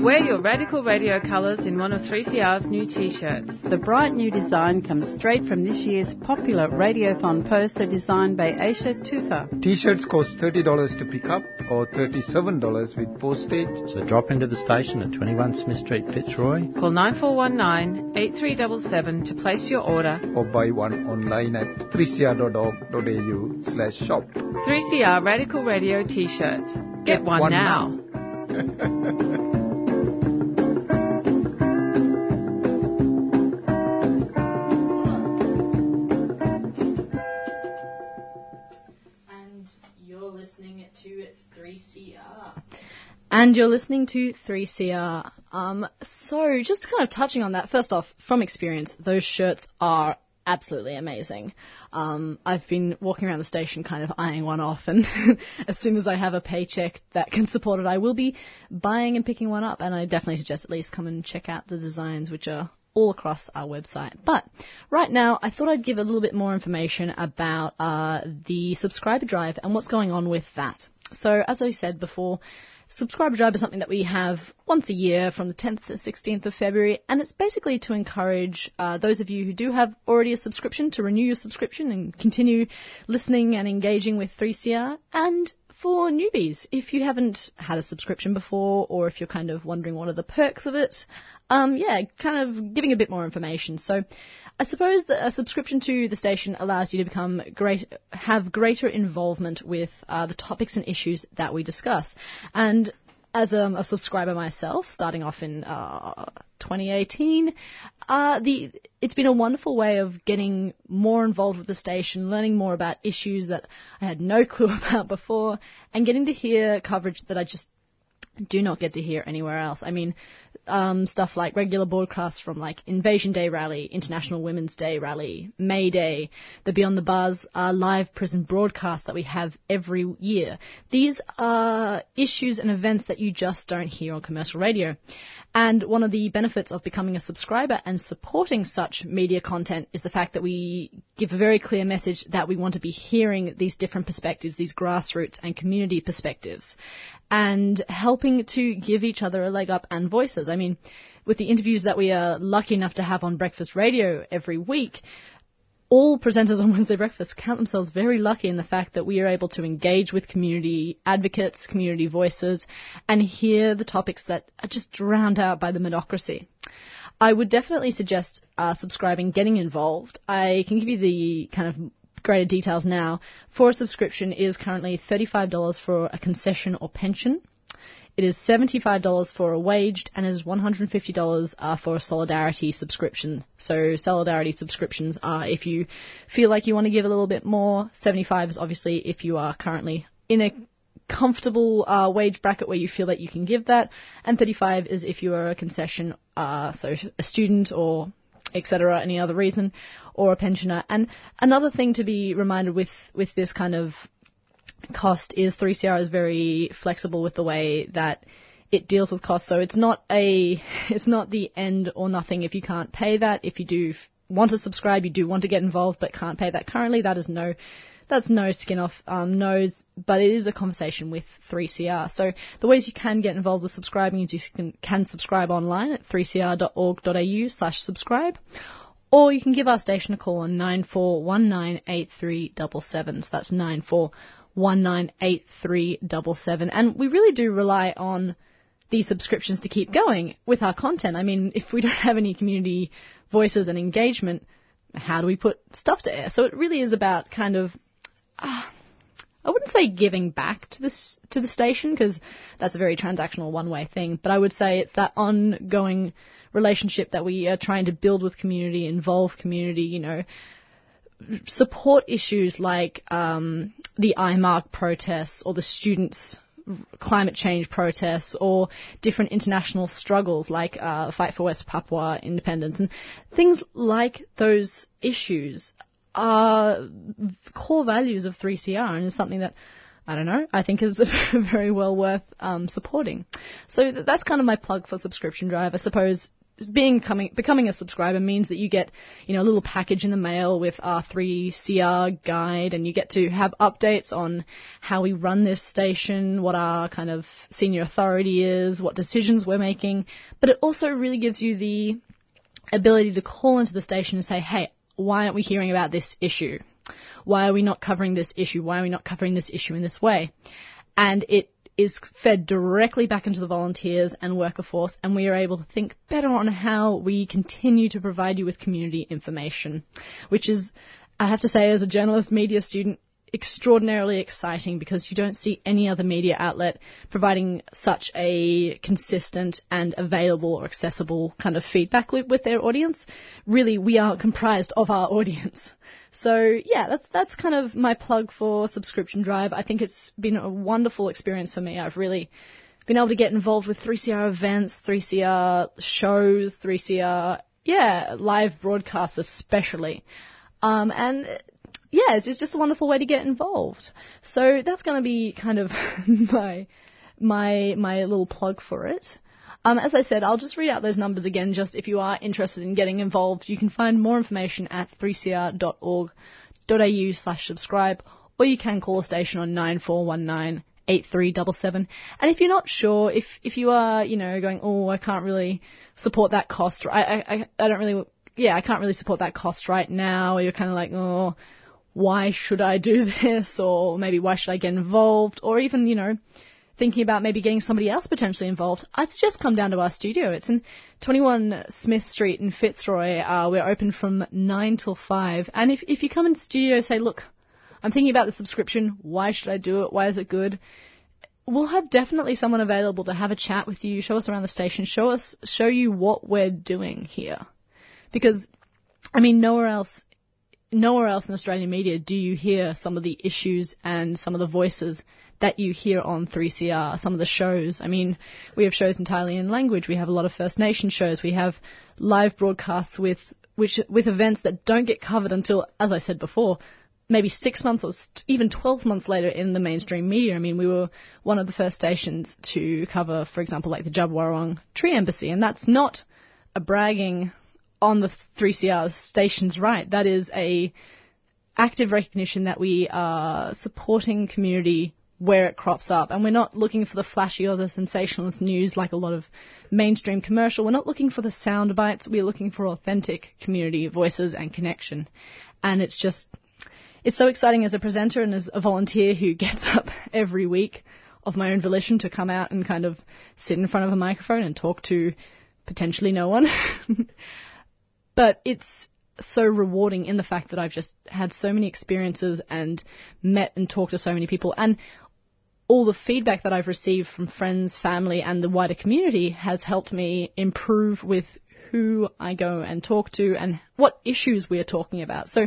Wear your Radical Radio colours in one of 3CR's new t-shirts. The bright new design comes straight from this year's popular Radiothon poster designed by Aisha Tufa. T-shirts cost $30 to pick up or $37 with postage. So drop into the station at 21 Smith Street, Fitzroy. Call 9419 8377 to place your order. Or buy one online at 3cr.org.au slash shop. 3CR Radical Radio t-shirts. Get, Get one, one now. now. (laughs) And you're listening to 3CR. Um, so, just kind of touching on that, first off, from experience, those shirts are absolutely amazing. Um, I've been walking around the station kind of eyeing one off, and (laughs) as soon as I have a paycheck that can support it, I will be buying and picking one up. And I definitely suggest at least come and check out the designs, which are all across our website. But right now, I thought I'd give a little bit more information about uh, the subscriber drive and what's going on with that. So, as I said before, Subscriber Drive is something that we have once a year from the 10th to the 16th of February, and it's basically to encourage uh, those of you who do have already a subscription to renew your subscription and continue listening and engaging with 3CR, and for newbies, if you haven't had a subscription before, or if you're kind of wondering what are the perks of it, um, yeah, kind of giving a bit more information. So, I suppose a subscription to the station allows you to become great, have greater involvement with uh, the topics and issues that we discuss. And as um, a subscriber myself, starting off in uh, 2018, uh, the it's been a wonderful way of getting more involved with the station, learning more about issues that I had no (laughs) clue about before, and getting to hear coverage that I just do not get to hear anywhere else. I mean, um, stuff like regular broadcasts from like Invasion Day Rally, International Women's Day Rally, May Day, the Beyond the Bars uh, live prison broadcast that we have every year. These are issues and events that you just don't hear on commercial radio. And one of the benefits of becoming a subscriber and supporting such media content is the fact that we give a very clear message that we want to be hearing these different perspectives, these grassroots and community perspectives, and helping to give each other a leg up and voices. I mean, with the interviews that we are lucky enough to have on Breakfast Radio every week, all presenters on Wednesday Breakfast count themselves very lucky in the fact that we are able to engage with community advocates, community voices, and hear the topics that are just drowned out by the monocracy. I would definitely suggest uh, subscribing, getting involved. I can give you the kind of greater details now. For a subscription is currently $35 for a concession or pension. It is $75 for a waged and is $150 uh, for a Solidarity subscription. So Solidarity subscriptions are if you feel like you want to give a little bit more. 75 is obviously if you are currently in a comfortable uh, wage bracket where you feel that you can give that, and 35 is if you are a concession, uh, so a student or etc. Any other reason, or a pensioner. And another thing to be reminded with with this kind of cost is 3CR is very flexible with the way that it deals with cost. So it's not a, (laughs) it's not the end or nothing if you can't pay that. If you do want to subscribe, you do want to get involved but can't pay that currently, that is no, that's no skin off um, nose, but it is a conversation with 3CR. So the ways you can get involved with subscribing is you can, can subscribe online at 3cr.org.au slash subscribe. Or you can give our station a call on 94198377. So that's 94 198377. And we really do rely on these subscriptions to keep going with our content. I mean, if we don't (laughs) have any community voices and engagement, how do we put stuff to air? So it really is about kind of, uh, I wouldn't say giving back to this to the station because that's a very transactional one-way thing. But I would say it's that ongoing relationship that we are trying to build with community, involve community. You know, support issues like um, the IMARC protests or the students' climate change protests or different international struggles like uh, Fight for West Papua independence and things like those issues are core values of 3CR and is something that I don't know, I think is (laughs) very well worth um, supporting. So that's kind of my plug for Subscription Drive. I suppose being coming, becoming a subscriber means that you get, you know, a little package in the mail with our 3CR guide and you get to have updates on how we run this station, what our kind of senior authority is, what decisions we're making. But it also really gives you the ability to call into the station and say, hey, why aren't we hearing about this issue? Why are we not covering this issue? Why are we not covering this issue in this way? And it is fed directly back into the volunteers and worker force, and we are able to think better on how we continue to provide you with community information, which is, I have to say, as a journalist media student, extraordinarily exciting because you don't see any other media outlet providing such a consistent and available or accessible kind of feedback loop with their audience. Really, we are comprised of our (laughs) audience. So yeah, that's that's kind of my plug for Subscription Drive. I think it's been a wonderful experience for me. I've really been able to get involved with 3CR events, 3CR shows, 3CR yeah, live broadcasts especially. Um, and yeah, it's just a wonderful way to get involved. So that's going to be kind of (laughs) my my my little plug for it. Um, as I said, I'll just read out those numbers again. Just if you are interested in getting involved, you can find more information at 3cr.org.au slash subscribe, or you can call the station on 9419 8377. And if you're not sure, if if you are, you know, going, oh, I can't really support that cost, I I I don't really, yeah, I can't really support that cost right now. Or you're kind of like, oh, why should I do (laughs) this? Or maybe why should I get involved? Or even, you know, thinking about maybe getting somebody else potentially involved, it's just come down to our studio. It's in 21 Smith Street in Fitzroy. Uh, we're open from 9 till 5. And if, if you come in the studio and say, look, I'm thinking about the subscription, why should I do it? Why is it good? We'll have definitely someone available to have a chat with you, show us around the station, show us, show you what we're doing here. Because, I mean, nowhere else nowhere else in Australian media do you hear some of the issues and some of the voices that you hear on 3CR, some of the shows. I mean, we have shows entirely in language. We have a lot of First Nation shows. We have live broadcasts with which with events that don't get covered until, as I said before, maybe six months or even 12 months later in the mainstream media. I mean, we were one of the first stations to cover, for example, like the Djab Wurrung Tree Embassy, and that's not a bragging on the 3CR station's right. That is a active recognition that we are supporting community where it crops up. And we're not looking for the flashy or the sensationalist news like a lot of mainstream commercial. We're not looking for the sound bites. We're looking for authentic community voices and connection. And it's just, it's so exciting as a presenter and as a volunteer who gets (laughs) up every week of my own volition to come out and kind of sit in front of a microphone and talk to potentially no one. (laughs) but it's so rewarding in the fact that I've just had so many experiences and met and talked to so many people and all the feedback that I've received from friends, family and the wider community has helped me improve with who I go and talk to and what issues we're talking about. So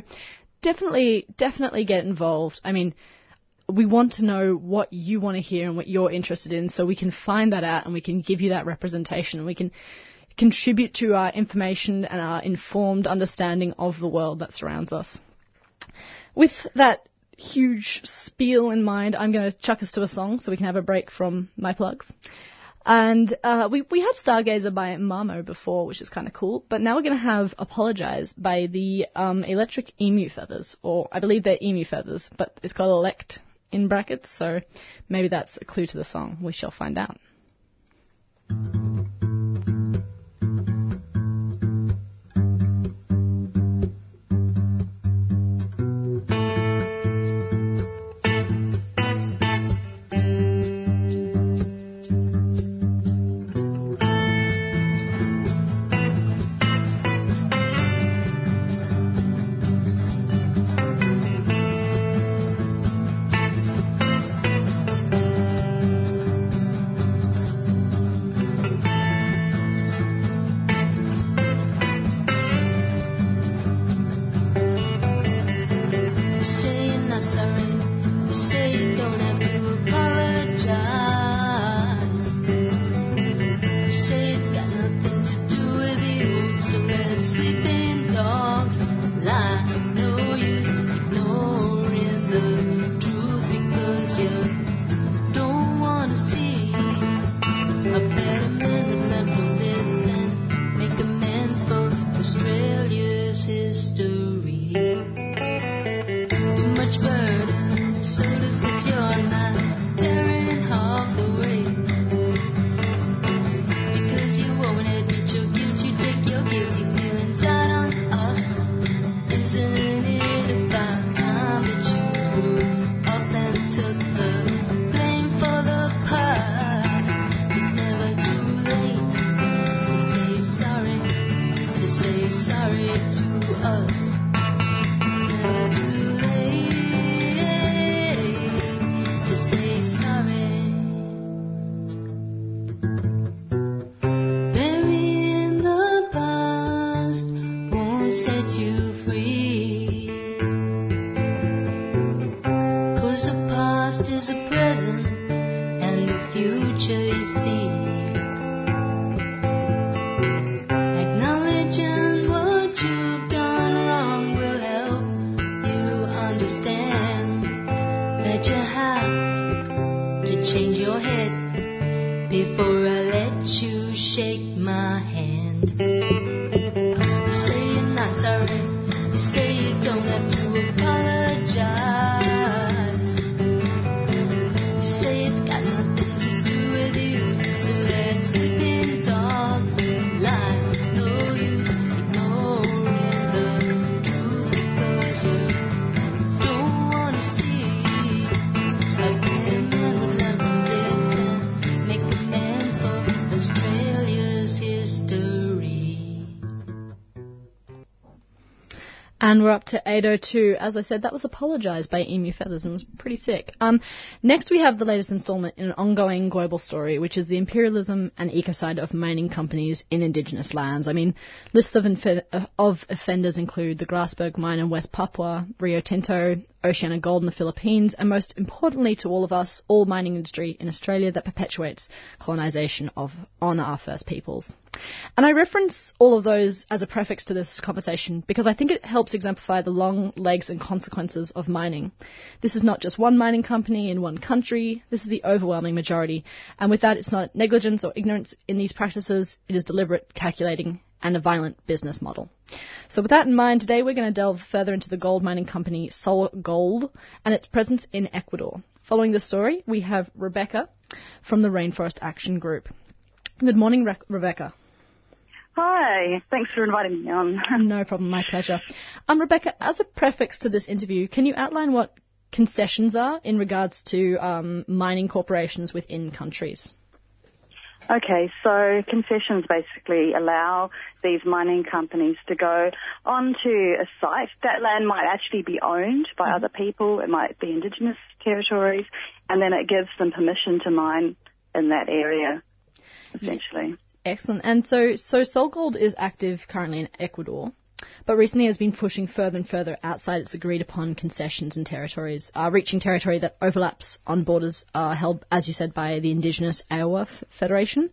definitely, definitely get involved. I mean, we want to know what you want to hear and what you're interested in so we can find that out and we can give you that representation we can contribute to our information and our informed understanding of the world that surrounds us. With that huge spiel in mind, I'm going to chuck us to a song so we can have a break from my plugs. And uh, we we had Stargazer by Mamo before, which is kind of cool. But now we're going to have Apologize by the um, Electric Emu Feathers, or I believe they're Emu Feathers, but it's called elect in brackets, so maybe that's a clue to the song. We shall find out. Won't you We're up to 802. As I said, that was apologised by Emu Feathers and was pretty sick. Um, next, we have the latest instalment in an ongoing global story, which is the imperialism and ecocide of mining companies in indigenous lands. I mean, lists of, inf- of offenders include the Grasberg mine in West Papua, Rio Tinto, Oceana Gold in the Philippines, and most importantly to all of us, all mining industry in Australia that perpetuates colonisation of on our First Peoples. And I reference all of those as a prefix to this conversation because I think it helps exemplify the long legs and consequences of mining. This is not just one mining company in one country, this is the overwhelming majority. And with that, it's not negligence or ignorance in these practices, it is deliberate, calculating, and a violent business model. So with that in mind, today we're going to delve further into the gold mining company Sol Gold and its presence in Ecuador. Following the story, we have Rebecca from the Rainforest Action Group. Good morning, Re- Rebecca. Hi, thanks for inviting me on. (laughs) no problem, my pleasure. Um, Rebecca, as a prefix to this interview, can you outline what concessions are in regards to um, mining corporations within countries? Okay, so concessions basically allow these mining companies to go onto a site. That land might actually be owned by mm-hmm. other people, it might be indigenous territories, and then it gives them permission to mine in that area, essentially. Excellent. And so, so SolGold is active currently in Ecuador, but recently has been pushing further and further outside its agreed upon concessions and territories, uh, reaching territory that overlaps on borders uh, held, as you said, by the indigenous Awa Federation.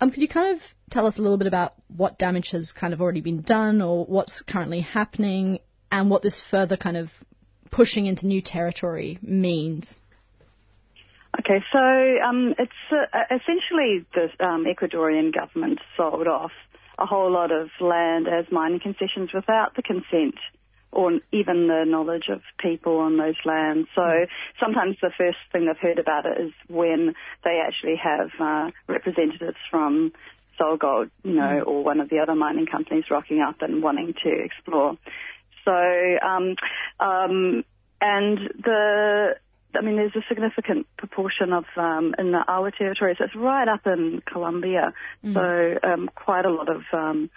Um, could you kind of tell us a little bit about what damage has kind of already been done or what's currently happening and what this further kind of pushing into new territory means? Okay, so um, it's uh, essentially the um, Ecuadorian government sold off a whole lot of land as mining concessions without the consent or even the knowledge of people on those lands. So sometimes the first thing they've heard about it is when they actually have uh, representatives from SolGold, you know, or one of the other mining companies rocking up and wanting to explore. So, um, um, and the I mean, there's a significant proportion of um, in the Awa territory, so it's right up in Colombia. Mm. So um, quite a lot of um,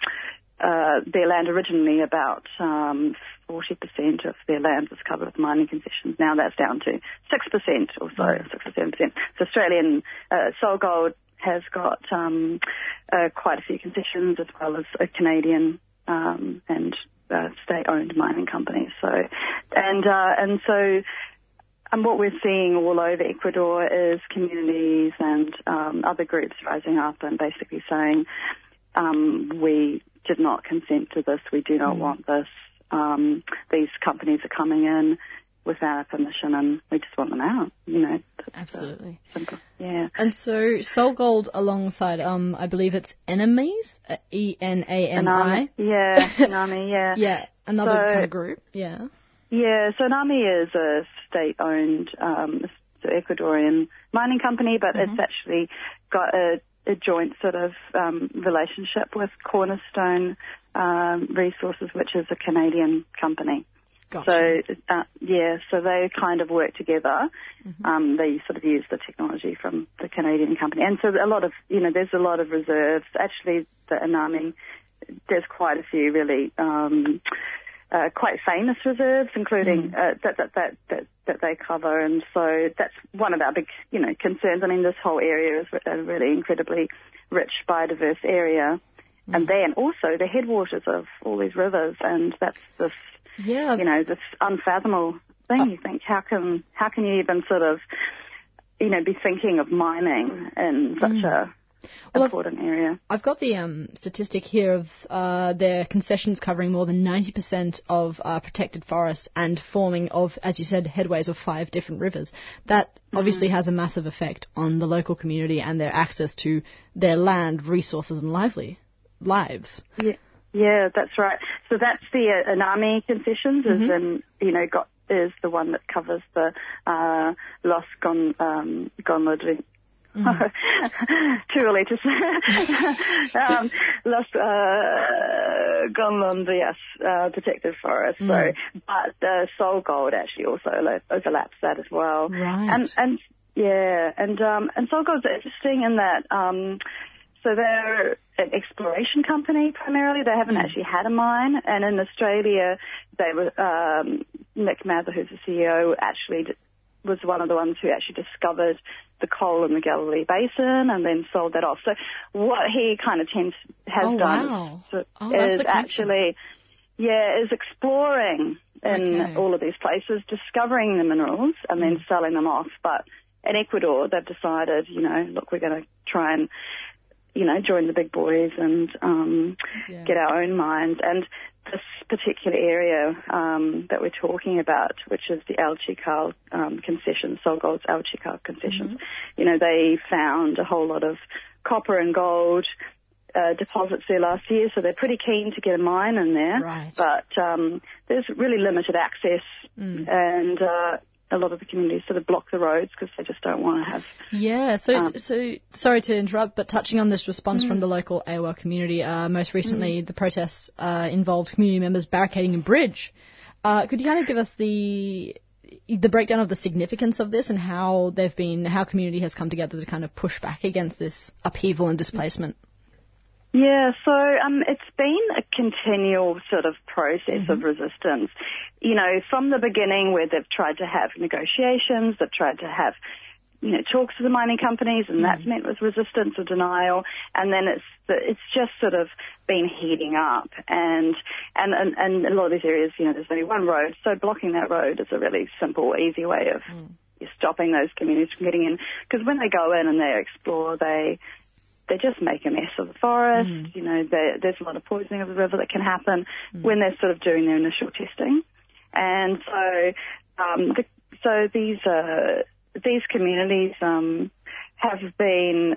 uh, their land originally, about um, 40% of their land was covered with mining concessions. Now that's down to 6% or so, mm. 6 or 7%. So Australian uh, SolGold has got um, uh, quite a few concessions as well as a Canadian um, and uh, state-owned mining companies. So, and uh, and so and what we're seeing all over Ecuador is communities and um, other groups rising up and basically saying, um, we did not consent to this, we do not mm. want this. Um, these companies are coming in without our permission and we just want them out, you know. Absolutely. Simple. Yeah. And so SolGold alongside, um, I believe it's Enemies, uh, E-N-A-M-I. Yeah, Enami, yeah. (laughs) yeah, another so, kind of group, yeah. Yeah, so NAMI is a state-owned um, Ecuadorian mining company, but mm-hmm. it's actually got a, a joint sort of um, relationship with Cornerstone um, Resources, which is a Canadian company. Gotcha. So uh, yeah, so they kind of work together. Mm-hmm. Um, they sort of use the technology from the Canadian company, and so a lot of you know there's a lot of reserves. Actually, the Enami, there's quite a few really. Um, uh, quite famous reserves, including mm. uh, that, that, that, that, that they cover. And so that's one of our big, you know, concerns. I mean, this whole area is a really incredibly rich biodiverse area. Mm. And then also the headwaters of all these rivers, and that's this, yeah. you know, this unfathomable thing. Uh, you think, how can, how can you even sort of, you know, be thinking of mining in such mm. a well, important I've, area. I've got the um, statistic here of uh, their concessions covering more than 90% of uh, protected forests and forming of, as you said, headways of five different rivers. That mm-hmm. obviously has a massive effect on the local community and their access to their land, resources, and lively lives. Yeah. Yeah, that's right. So that's the uh, Enami concessions, mm-hmm. is in you know got is the one that covers the uh, Los Gon um, Mm. (laughs) To say. (laughs) um, Los uh, Golondrinas uh, protected forest. Mm. So, but uh, SolGold actually also overlaps that as well. Right. And and yeah, and um, and SolGold's interesting in that. Um, so they're an exploration company primarily. They haven't actually had a mine, and in Australia, they were um, Nick Mather, who's the CEO, actually was one of the ones who actually discovered the coal in the Galilee Basin and then sold that off. So what he kind of tends has Oh, done wow. Oh, is actually yeah is exploring in Okay. all of these places, discovering the minerals and Mm. then selling them off. But in Ecuador, they've decided, you know, look, we're going to try and you know, join the big boys and um, Yeah. get our own mines. And this particular area um, that we're talking about, which is the El Chical um, concession, SolGold's El Chical concessions, you know, they found a whole lot of copper and gold uh, deposits there last year, so they're pretty keen to get a mine in there. Right. But um, there's really limited access, Mm. and uh, a lot of the communities sort of block the roads because they just don't want to have Yeah, so Um, so sorry to interrupt, but touching on this response Mm. from the local Awa community, uh, most recently the protests uh, involved community members barricading a bridge. Uh, could you kind of give us the the breakdown of the significance of this and how they've been how community has come together to kind of push back against this upheaval and displacement? Yeah, so um, it's been a continual sort of process of mm-hmm. resistance. You know, from the beginning where they've tried to have negotiations, they've tried to have, you know, talks with the mining companies, and that's mm-hmm. met with resistance or denial, and then it's it's just sort of been heating up, and and and, and a lot of these areas, you know, there's only one road, so blocking that road is a really simple, easy way of mm. stopping those communities from getting in, because when they go in and they explore, they they just make a mess of the forest. You know, there, there's a lot of poisoning of the river that can happen when they're sort of doing their initial testing. And so, um, the, so these uh, these communities um, have been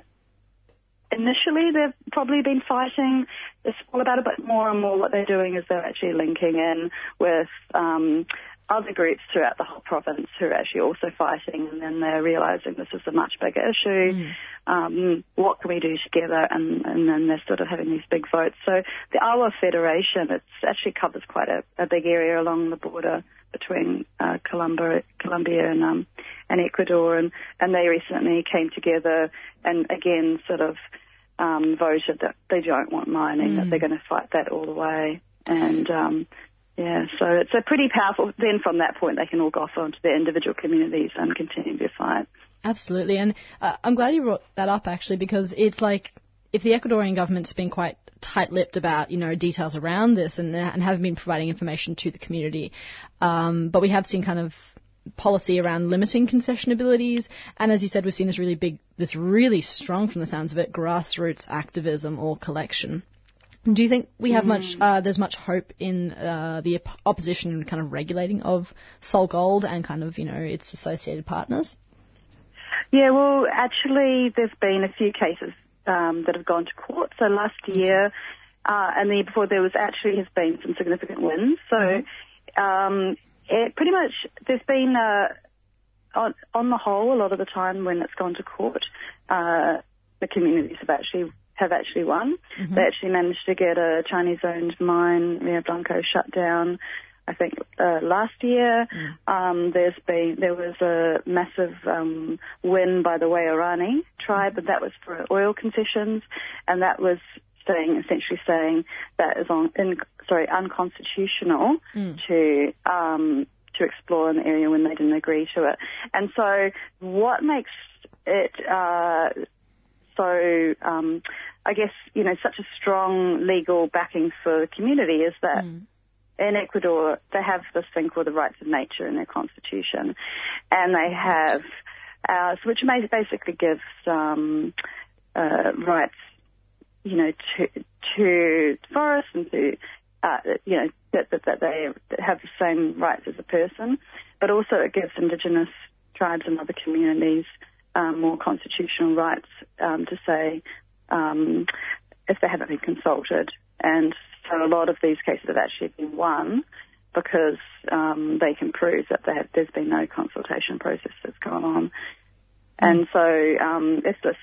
initially they've probably been fighting this all about it, but more and more what they're doing is they're actually linking in with um, other groups throughout the whole province who are actually also fighting, and then they're realizing this is a much bigger issue. Um, what can we do together? And, and then they're sort of having these big votes. So the Awa Federation, it actually covers quite a, a big area along the border between uh, Colombia, Colombia and um, and Ecuador, and and they recently came together and again sort of um, voted that they don't want mining, that Mm. they're going to fight that all the way, and um, yeah, so it's a pretty powerful. Then from that point, they can all go off onto their individual communities and continue their fight. Absolutely, and uh, I'm glad you brought that up actually because it's like if the Ecuadorian government's been quite tight-lipped about you know details around this and and haven't been providing information to the community, um, but we have seen kind of policy around limiting concession abilities, and as you said, we've seen this really big, this really strong from the sounds of it, grassroots activism or collection. Do you think we have much? Uh, there's much hope in uh, the op- opposition kind of regulating of SolGold and kind of you know its associated partners. Yeah, well, actually, there's been a few cases um, that have gone to court. So last year, uh, and the year before, there was actually has been some significant wins. So um, it pretty much there's been uh, on, on the whole, a lot of the time when it's gone to court, uh, the communities have actually have actually won. They actually managed to get a Chinese-owned mine, Rio Blanco, shut down. I think uh, last year um, there's been there was a massive um, win by the Waorani tribe, but that was for oil concessions, and that was saying essentially saying that is on in, sorry unconstitutional to um, to explore the area when they didn't agree to it. And so what makes it uh, so um, I guess you know such a strong legal backing for the community is that in Ecuador they have this thing called the rights of nature in their constitution, and they have uh, which basically gives um, uh, rights you know to to forests and to uh, you know that, that that they have the same rights as a person, but also it gives indigenous tribes and other communities um, more constitutional rights um, to say um, if they haven't been consulted. And so a lot of these cases have actually been won because um, they can prove that they have, there's been no consultation process that's gone on. And so um, if this,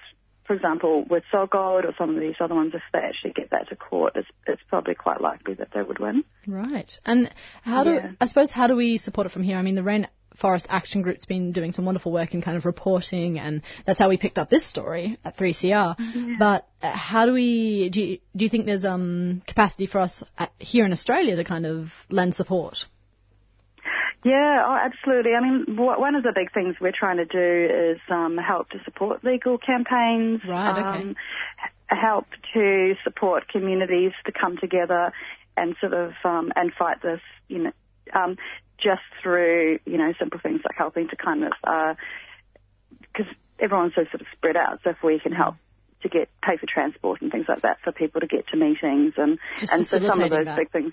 for example, with SolGold or some of these other ones, if they actually get that to court, it's, it's probably quite likely that they would win. Right. And how do Yeah. I suppose how do we support it from here? I mean, the Rain Rainforest Action Group's been doing some wonderful work in kind of reporting, and that's how we picked up this story at 3CR. But uh, how do we? Do you, do you think there's um capacity for us at, here in Australia to kind of lend support? Yeah, oh, absolutely. I mean, w- one of the big things we're trying to do is um, help to support legal campaigns. Right, okay. Um, help to support communities to come together and sort of um, and fight this, you know, um, just through you know simple things like helping to kind of because everyone's so sort of spread out. So if we can help to get pay for transport and things like that for people to get to meetings and Just and so some of those that. big things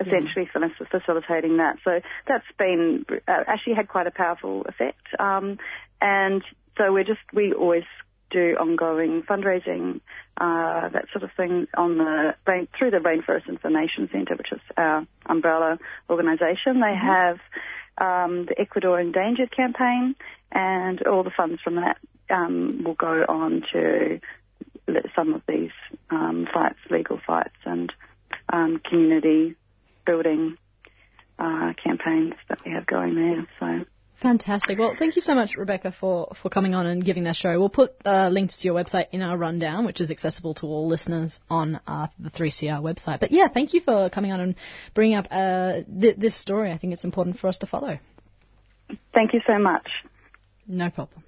essentially for facilitating that. So that's been uh, actually had quite a powerful effect. Um, and so we're just we always do ongoing fundraising, uh, that sort of thing on the rain, through the Rainforest Information Centre, which is our umbrella organisation. They have um, the Ecuador Endangered campaign, and all the funds from that um, will go on to some of these um, fights, legal fights, and um, community building uh, campaigns that we have going there. So. Fantastic. Well, thank you so much, Rebecca, for, for coming on and giving that show. We'll put uh, links to your website in our rundown, which is accessible to all listeners on uh, the 3CR website. But yeah, thank you for coming on and bringing up uh, th- this story. I think it's important for us to follow. Thank you so much. No problem.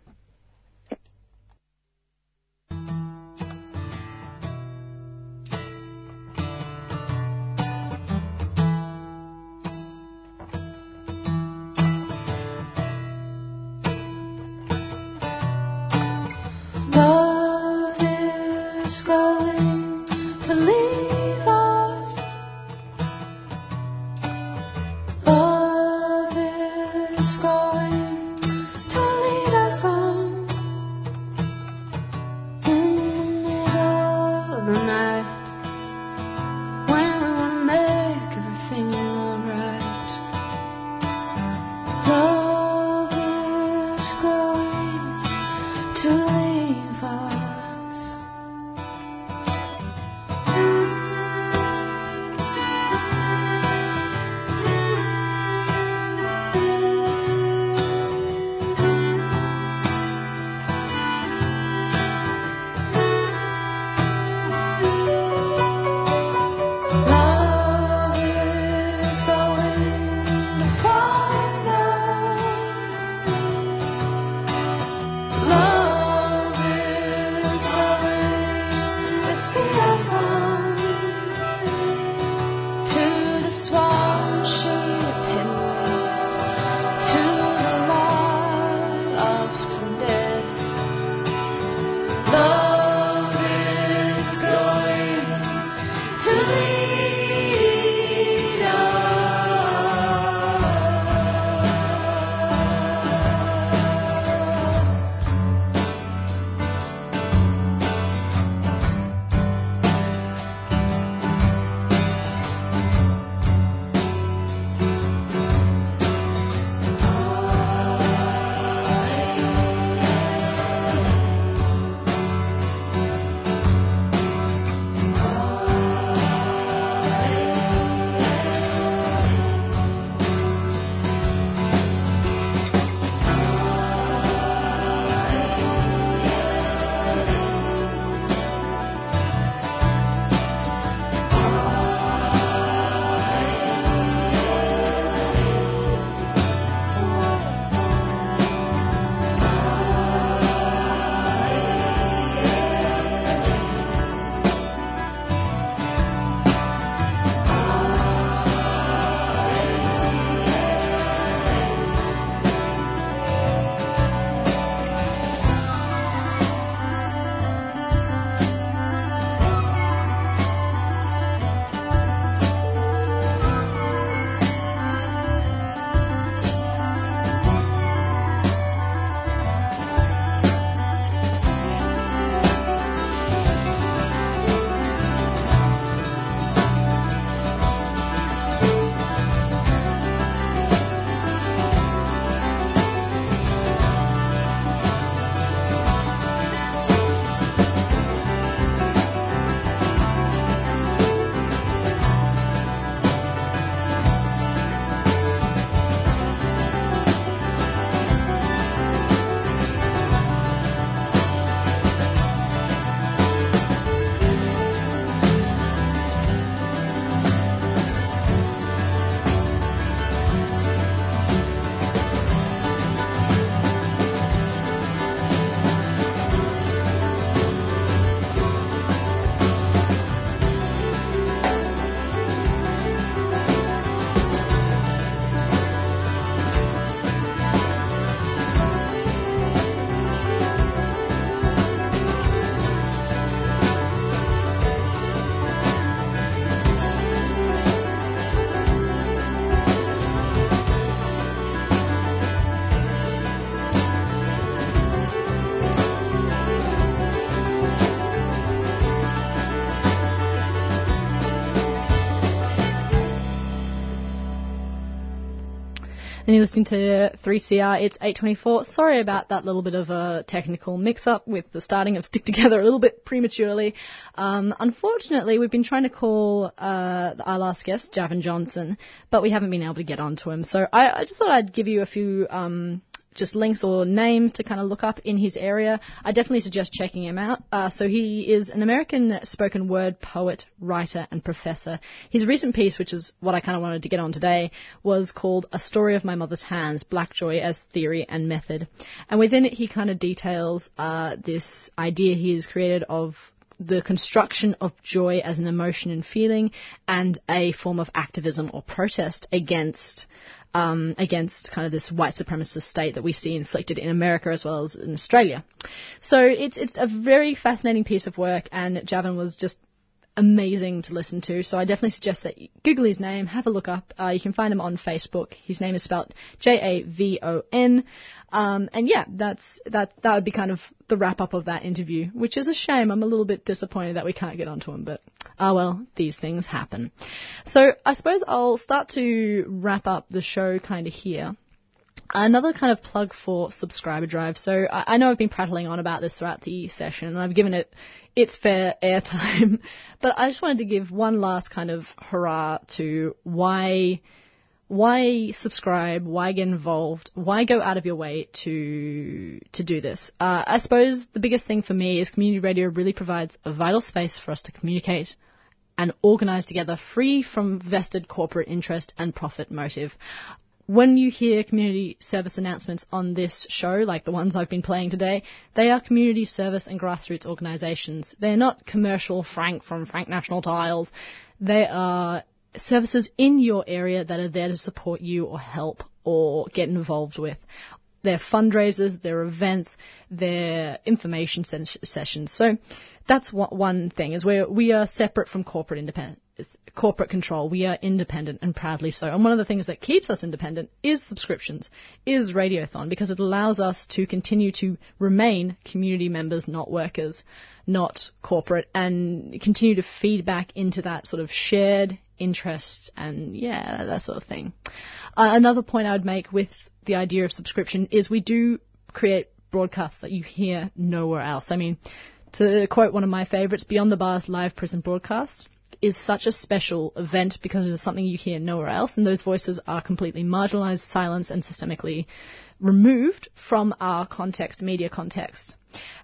And you're listening to 3CR. It's 8:24. Sorry about that little bit of a technical mix-up with the starting of Stick Together a little bit prematurely. Um, unfortunately, we've been trying to call uh, our last guest, Javon Johnson, but we haven't been able to get onto him. So I, I just thought I'd give you a few. Um, just links or names to kind of look up in his area, I definitely suggest checking him out. Uh, so he is an American spoken word poet, writer, and professor. His recent piece, which is what I kind of wanted to get on today, was called A Story of My Mother's Hands, Black Joy as Theory and Method. And within it, he kind of details uh, this idea he has created of the construction of joy as an emotion and feeling and a form of activism or protest against um, against kind of this white supremacist state that we see inflicted in America as well as in Australia. So it's it's a very fascinating piece of work, and Javon was just amazing to listen to. So I definitely suggest that you Google his name, have a look up. Uh, you can find him on Facebook. His name is spelled J A V O N. Um, and yeah, that's that. That would be kind of the wrap up of that interview, which is a shame. I'm a little bit disappointed that we can't get onto him, but ah well, these things happen. So I suppose I'll start to wrap up the show kind of here. Another kind of plug for Subscriber Drive. So I, I know I've been prattling on about this throughout the session, and I've given it its fair (laughs) airtime, but I just wanted to give one last kind of hurrah to why why subscribe? Why get involved? Why go out of your way to to do this? Uh, I suppose the biggest thing for me is community radio really provides a vital space for us to communicate and organise together, free from vested corporate interest and profit motive. When you hear community service announcements on this show, like the ones I've been playing today, they are community service and grassroots organisations. They're not commercial Frank from Frank National Tiles. They are services in your area that are there to support you or help or get involved with. They're fundraisers, they're events, they're information ses- sessions. So that's what one thing is where we are separate from corporate independent corporate control. We are independent and proudly so. And one of the things that keeps us independent is subscriptions, is Radiothon, because it allows us to continue to remain community members, not workers, not corporate, and continue to feed back into that sort of shared interests and yeah, that sort of thing. Uh, another point I would make with the idea of subscription is we do create broadcasts that you hear nowhere else. I mean, to quote one of my favourites, Beyond the Bars live prison broadcast is such a special event because it is something you hear nowhere else, and those voices are completely marginalised, silenced, and systemically removed from our context, media context.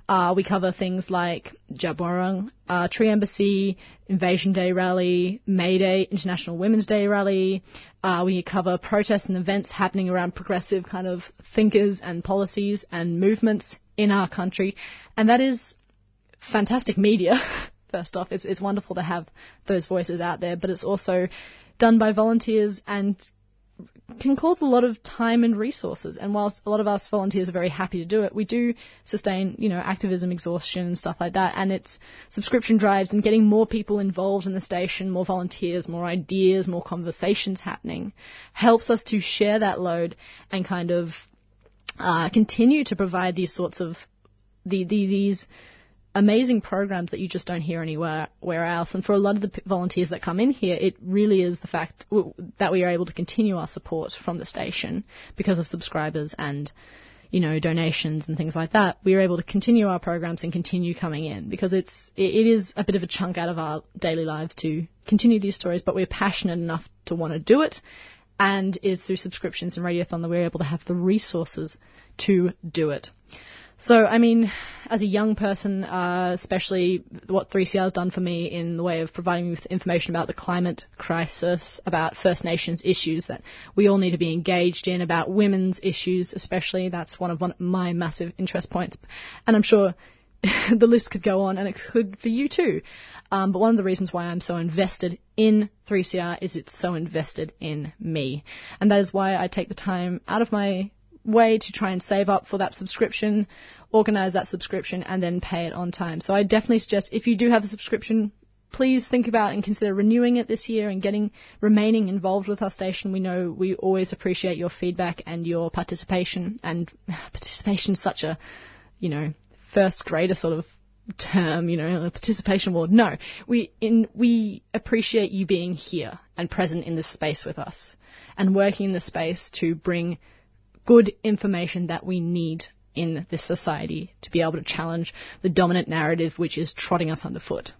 Uh, we cover things like Djab uh, Tree Embassy, Invasion Day Rally, May Day, International Women's Day Rally. Uh, we cover protests and events happening around progressive kind of thinkers and policies and movements in our country. And that is fantastic media. (laughs) First off, it's, it's wonderful to have those voices out there, but it's also done by volunteers and can cause a lot of time and resources. And whilst a lot of us volunteers are very happy to do it, we do sustain, you know, activism exhaustion and stuff like that. And it's subscription drives and getting more people involved in the station, more volunteers, more ideas, more conversations happening, helps us to share that load and kind of uh, continue to provide these sorts of the, the these amazing programs that you just don't hear anywhere where else. And for a lot of the volunteers that come in here, it really is the fact that we are able to continue our support from the station because of subscribers and you know donations and things like that. We are able to continue our programs and continue coming in because it's it, it is a bit of a chunk out of our daily lives to continue these stories, but we're passionate enough to want to do it. And it's through subscriptions and Radiothon that we're able to have the resources to do it. So, I mean, as a young person, uh, especially what 3CR has done for me in the way of providing me with information about the climate crisis, about First Nations issues that we all need to be engaged in, about women's issues especially, that's one of one, my massive interest points. And I'm sure (laughs) the list could go on, and it could for you too. Um, but one of the reasons why I'm so invested in 3CR is it's so invested in me. And that is why I take the time out of my way to try and save up for that subscription, organize that subscription, and then pay it on time. So I definitely suggest if you do have a subscription, please think about and consider renewing it this year and getting remaining involved with our station. We know we always appreciate your feedback and your participation, and (laughs) participation is such a, you know, first grader sort of term, you know, a participation award. No, we in we appreciate you being here and present in this space with us and working in the space to bring good information that we need in this society to be able to challenge the dominant narrative which is trotting us underfoot.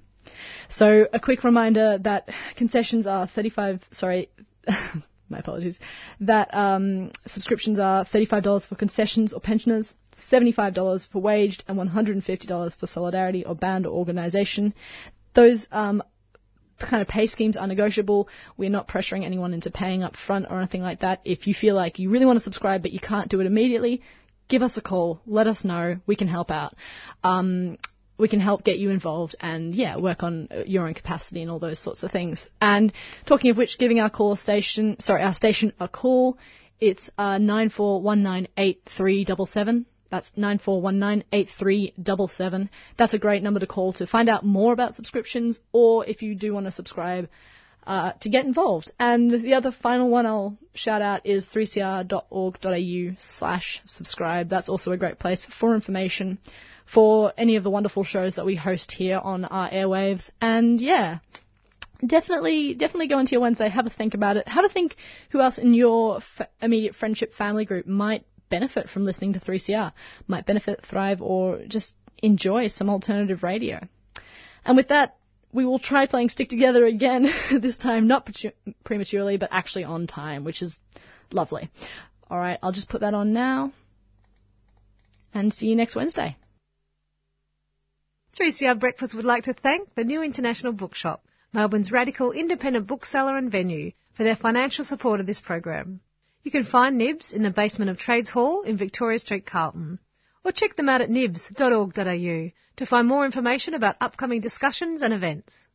So a quick reminder that concessions are 35, sorry, (laughs) my apologies, that um, subscriptions are $35 for concessions or pensioners, $75 for waged, and $150 for solidarity or band or organisation. Those um, kind of pay schemes are negotiable. We're not pressuring anyone into paying up front or anything like that. If you feel like you really want to subscribe but you can't do it immediately, give us a call. Let us know. We can help out. Um, we can help get you involved and yeah, work on uh, your own capacity and all those sorts of things. And talking of which, giving our call station, sorry, our station a call. It's uh, nine four one nine eight three double seven. That's nine four one nine eight three double seven. That's a great number to call to find out more about subscriptions, or if you do want to subscribe, uh, to get involved. And the other final one I'll shout out is 3cr.org.au slash subscribe. That's also a great place for information for any of the wonderful shows that we host here on our airwaves. And yeah, definitely, definitely go into your Wednesday, have a think about it, have a think who else in your f- immediate friendship family group might benefit from listening to 3CR, might benefit, thrive, or just enjoy some alternative radio. And with that, we will try playing Stick Together again, (laughs) this time not prematurely, but actually on time, which is lovely. Alright, I'll just put that on now. And see you next Wednesday. 3CR Breakfast would like to thank the New International Bookshop, Melbourne's radical independent bookseller and venue, for their financial support of this program. You can find Nibs in the basement of Trades Hall in Victoria Street, Carlton, or check them out at nibs.org.au to find more information about upcoming discussions and events.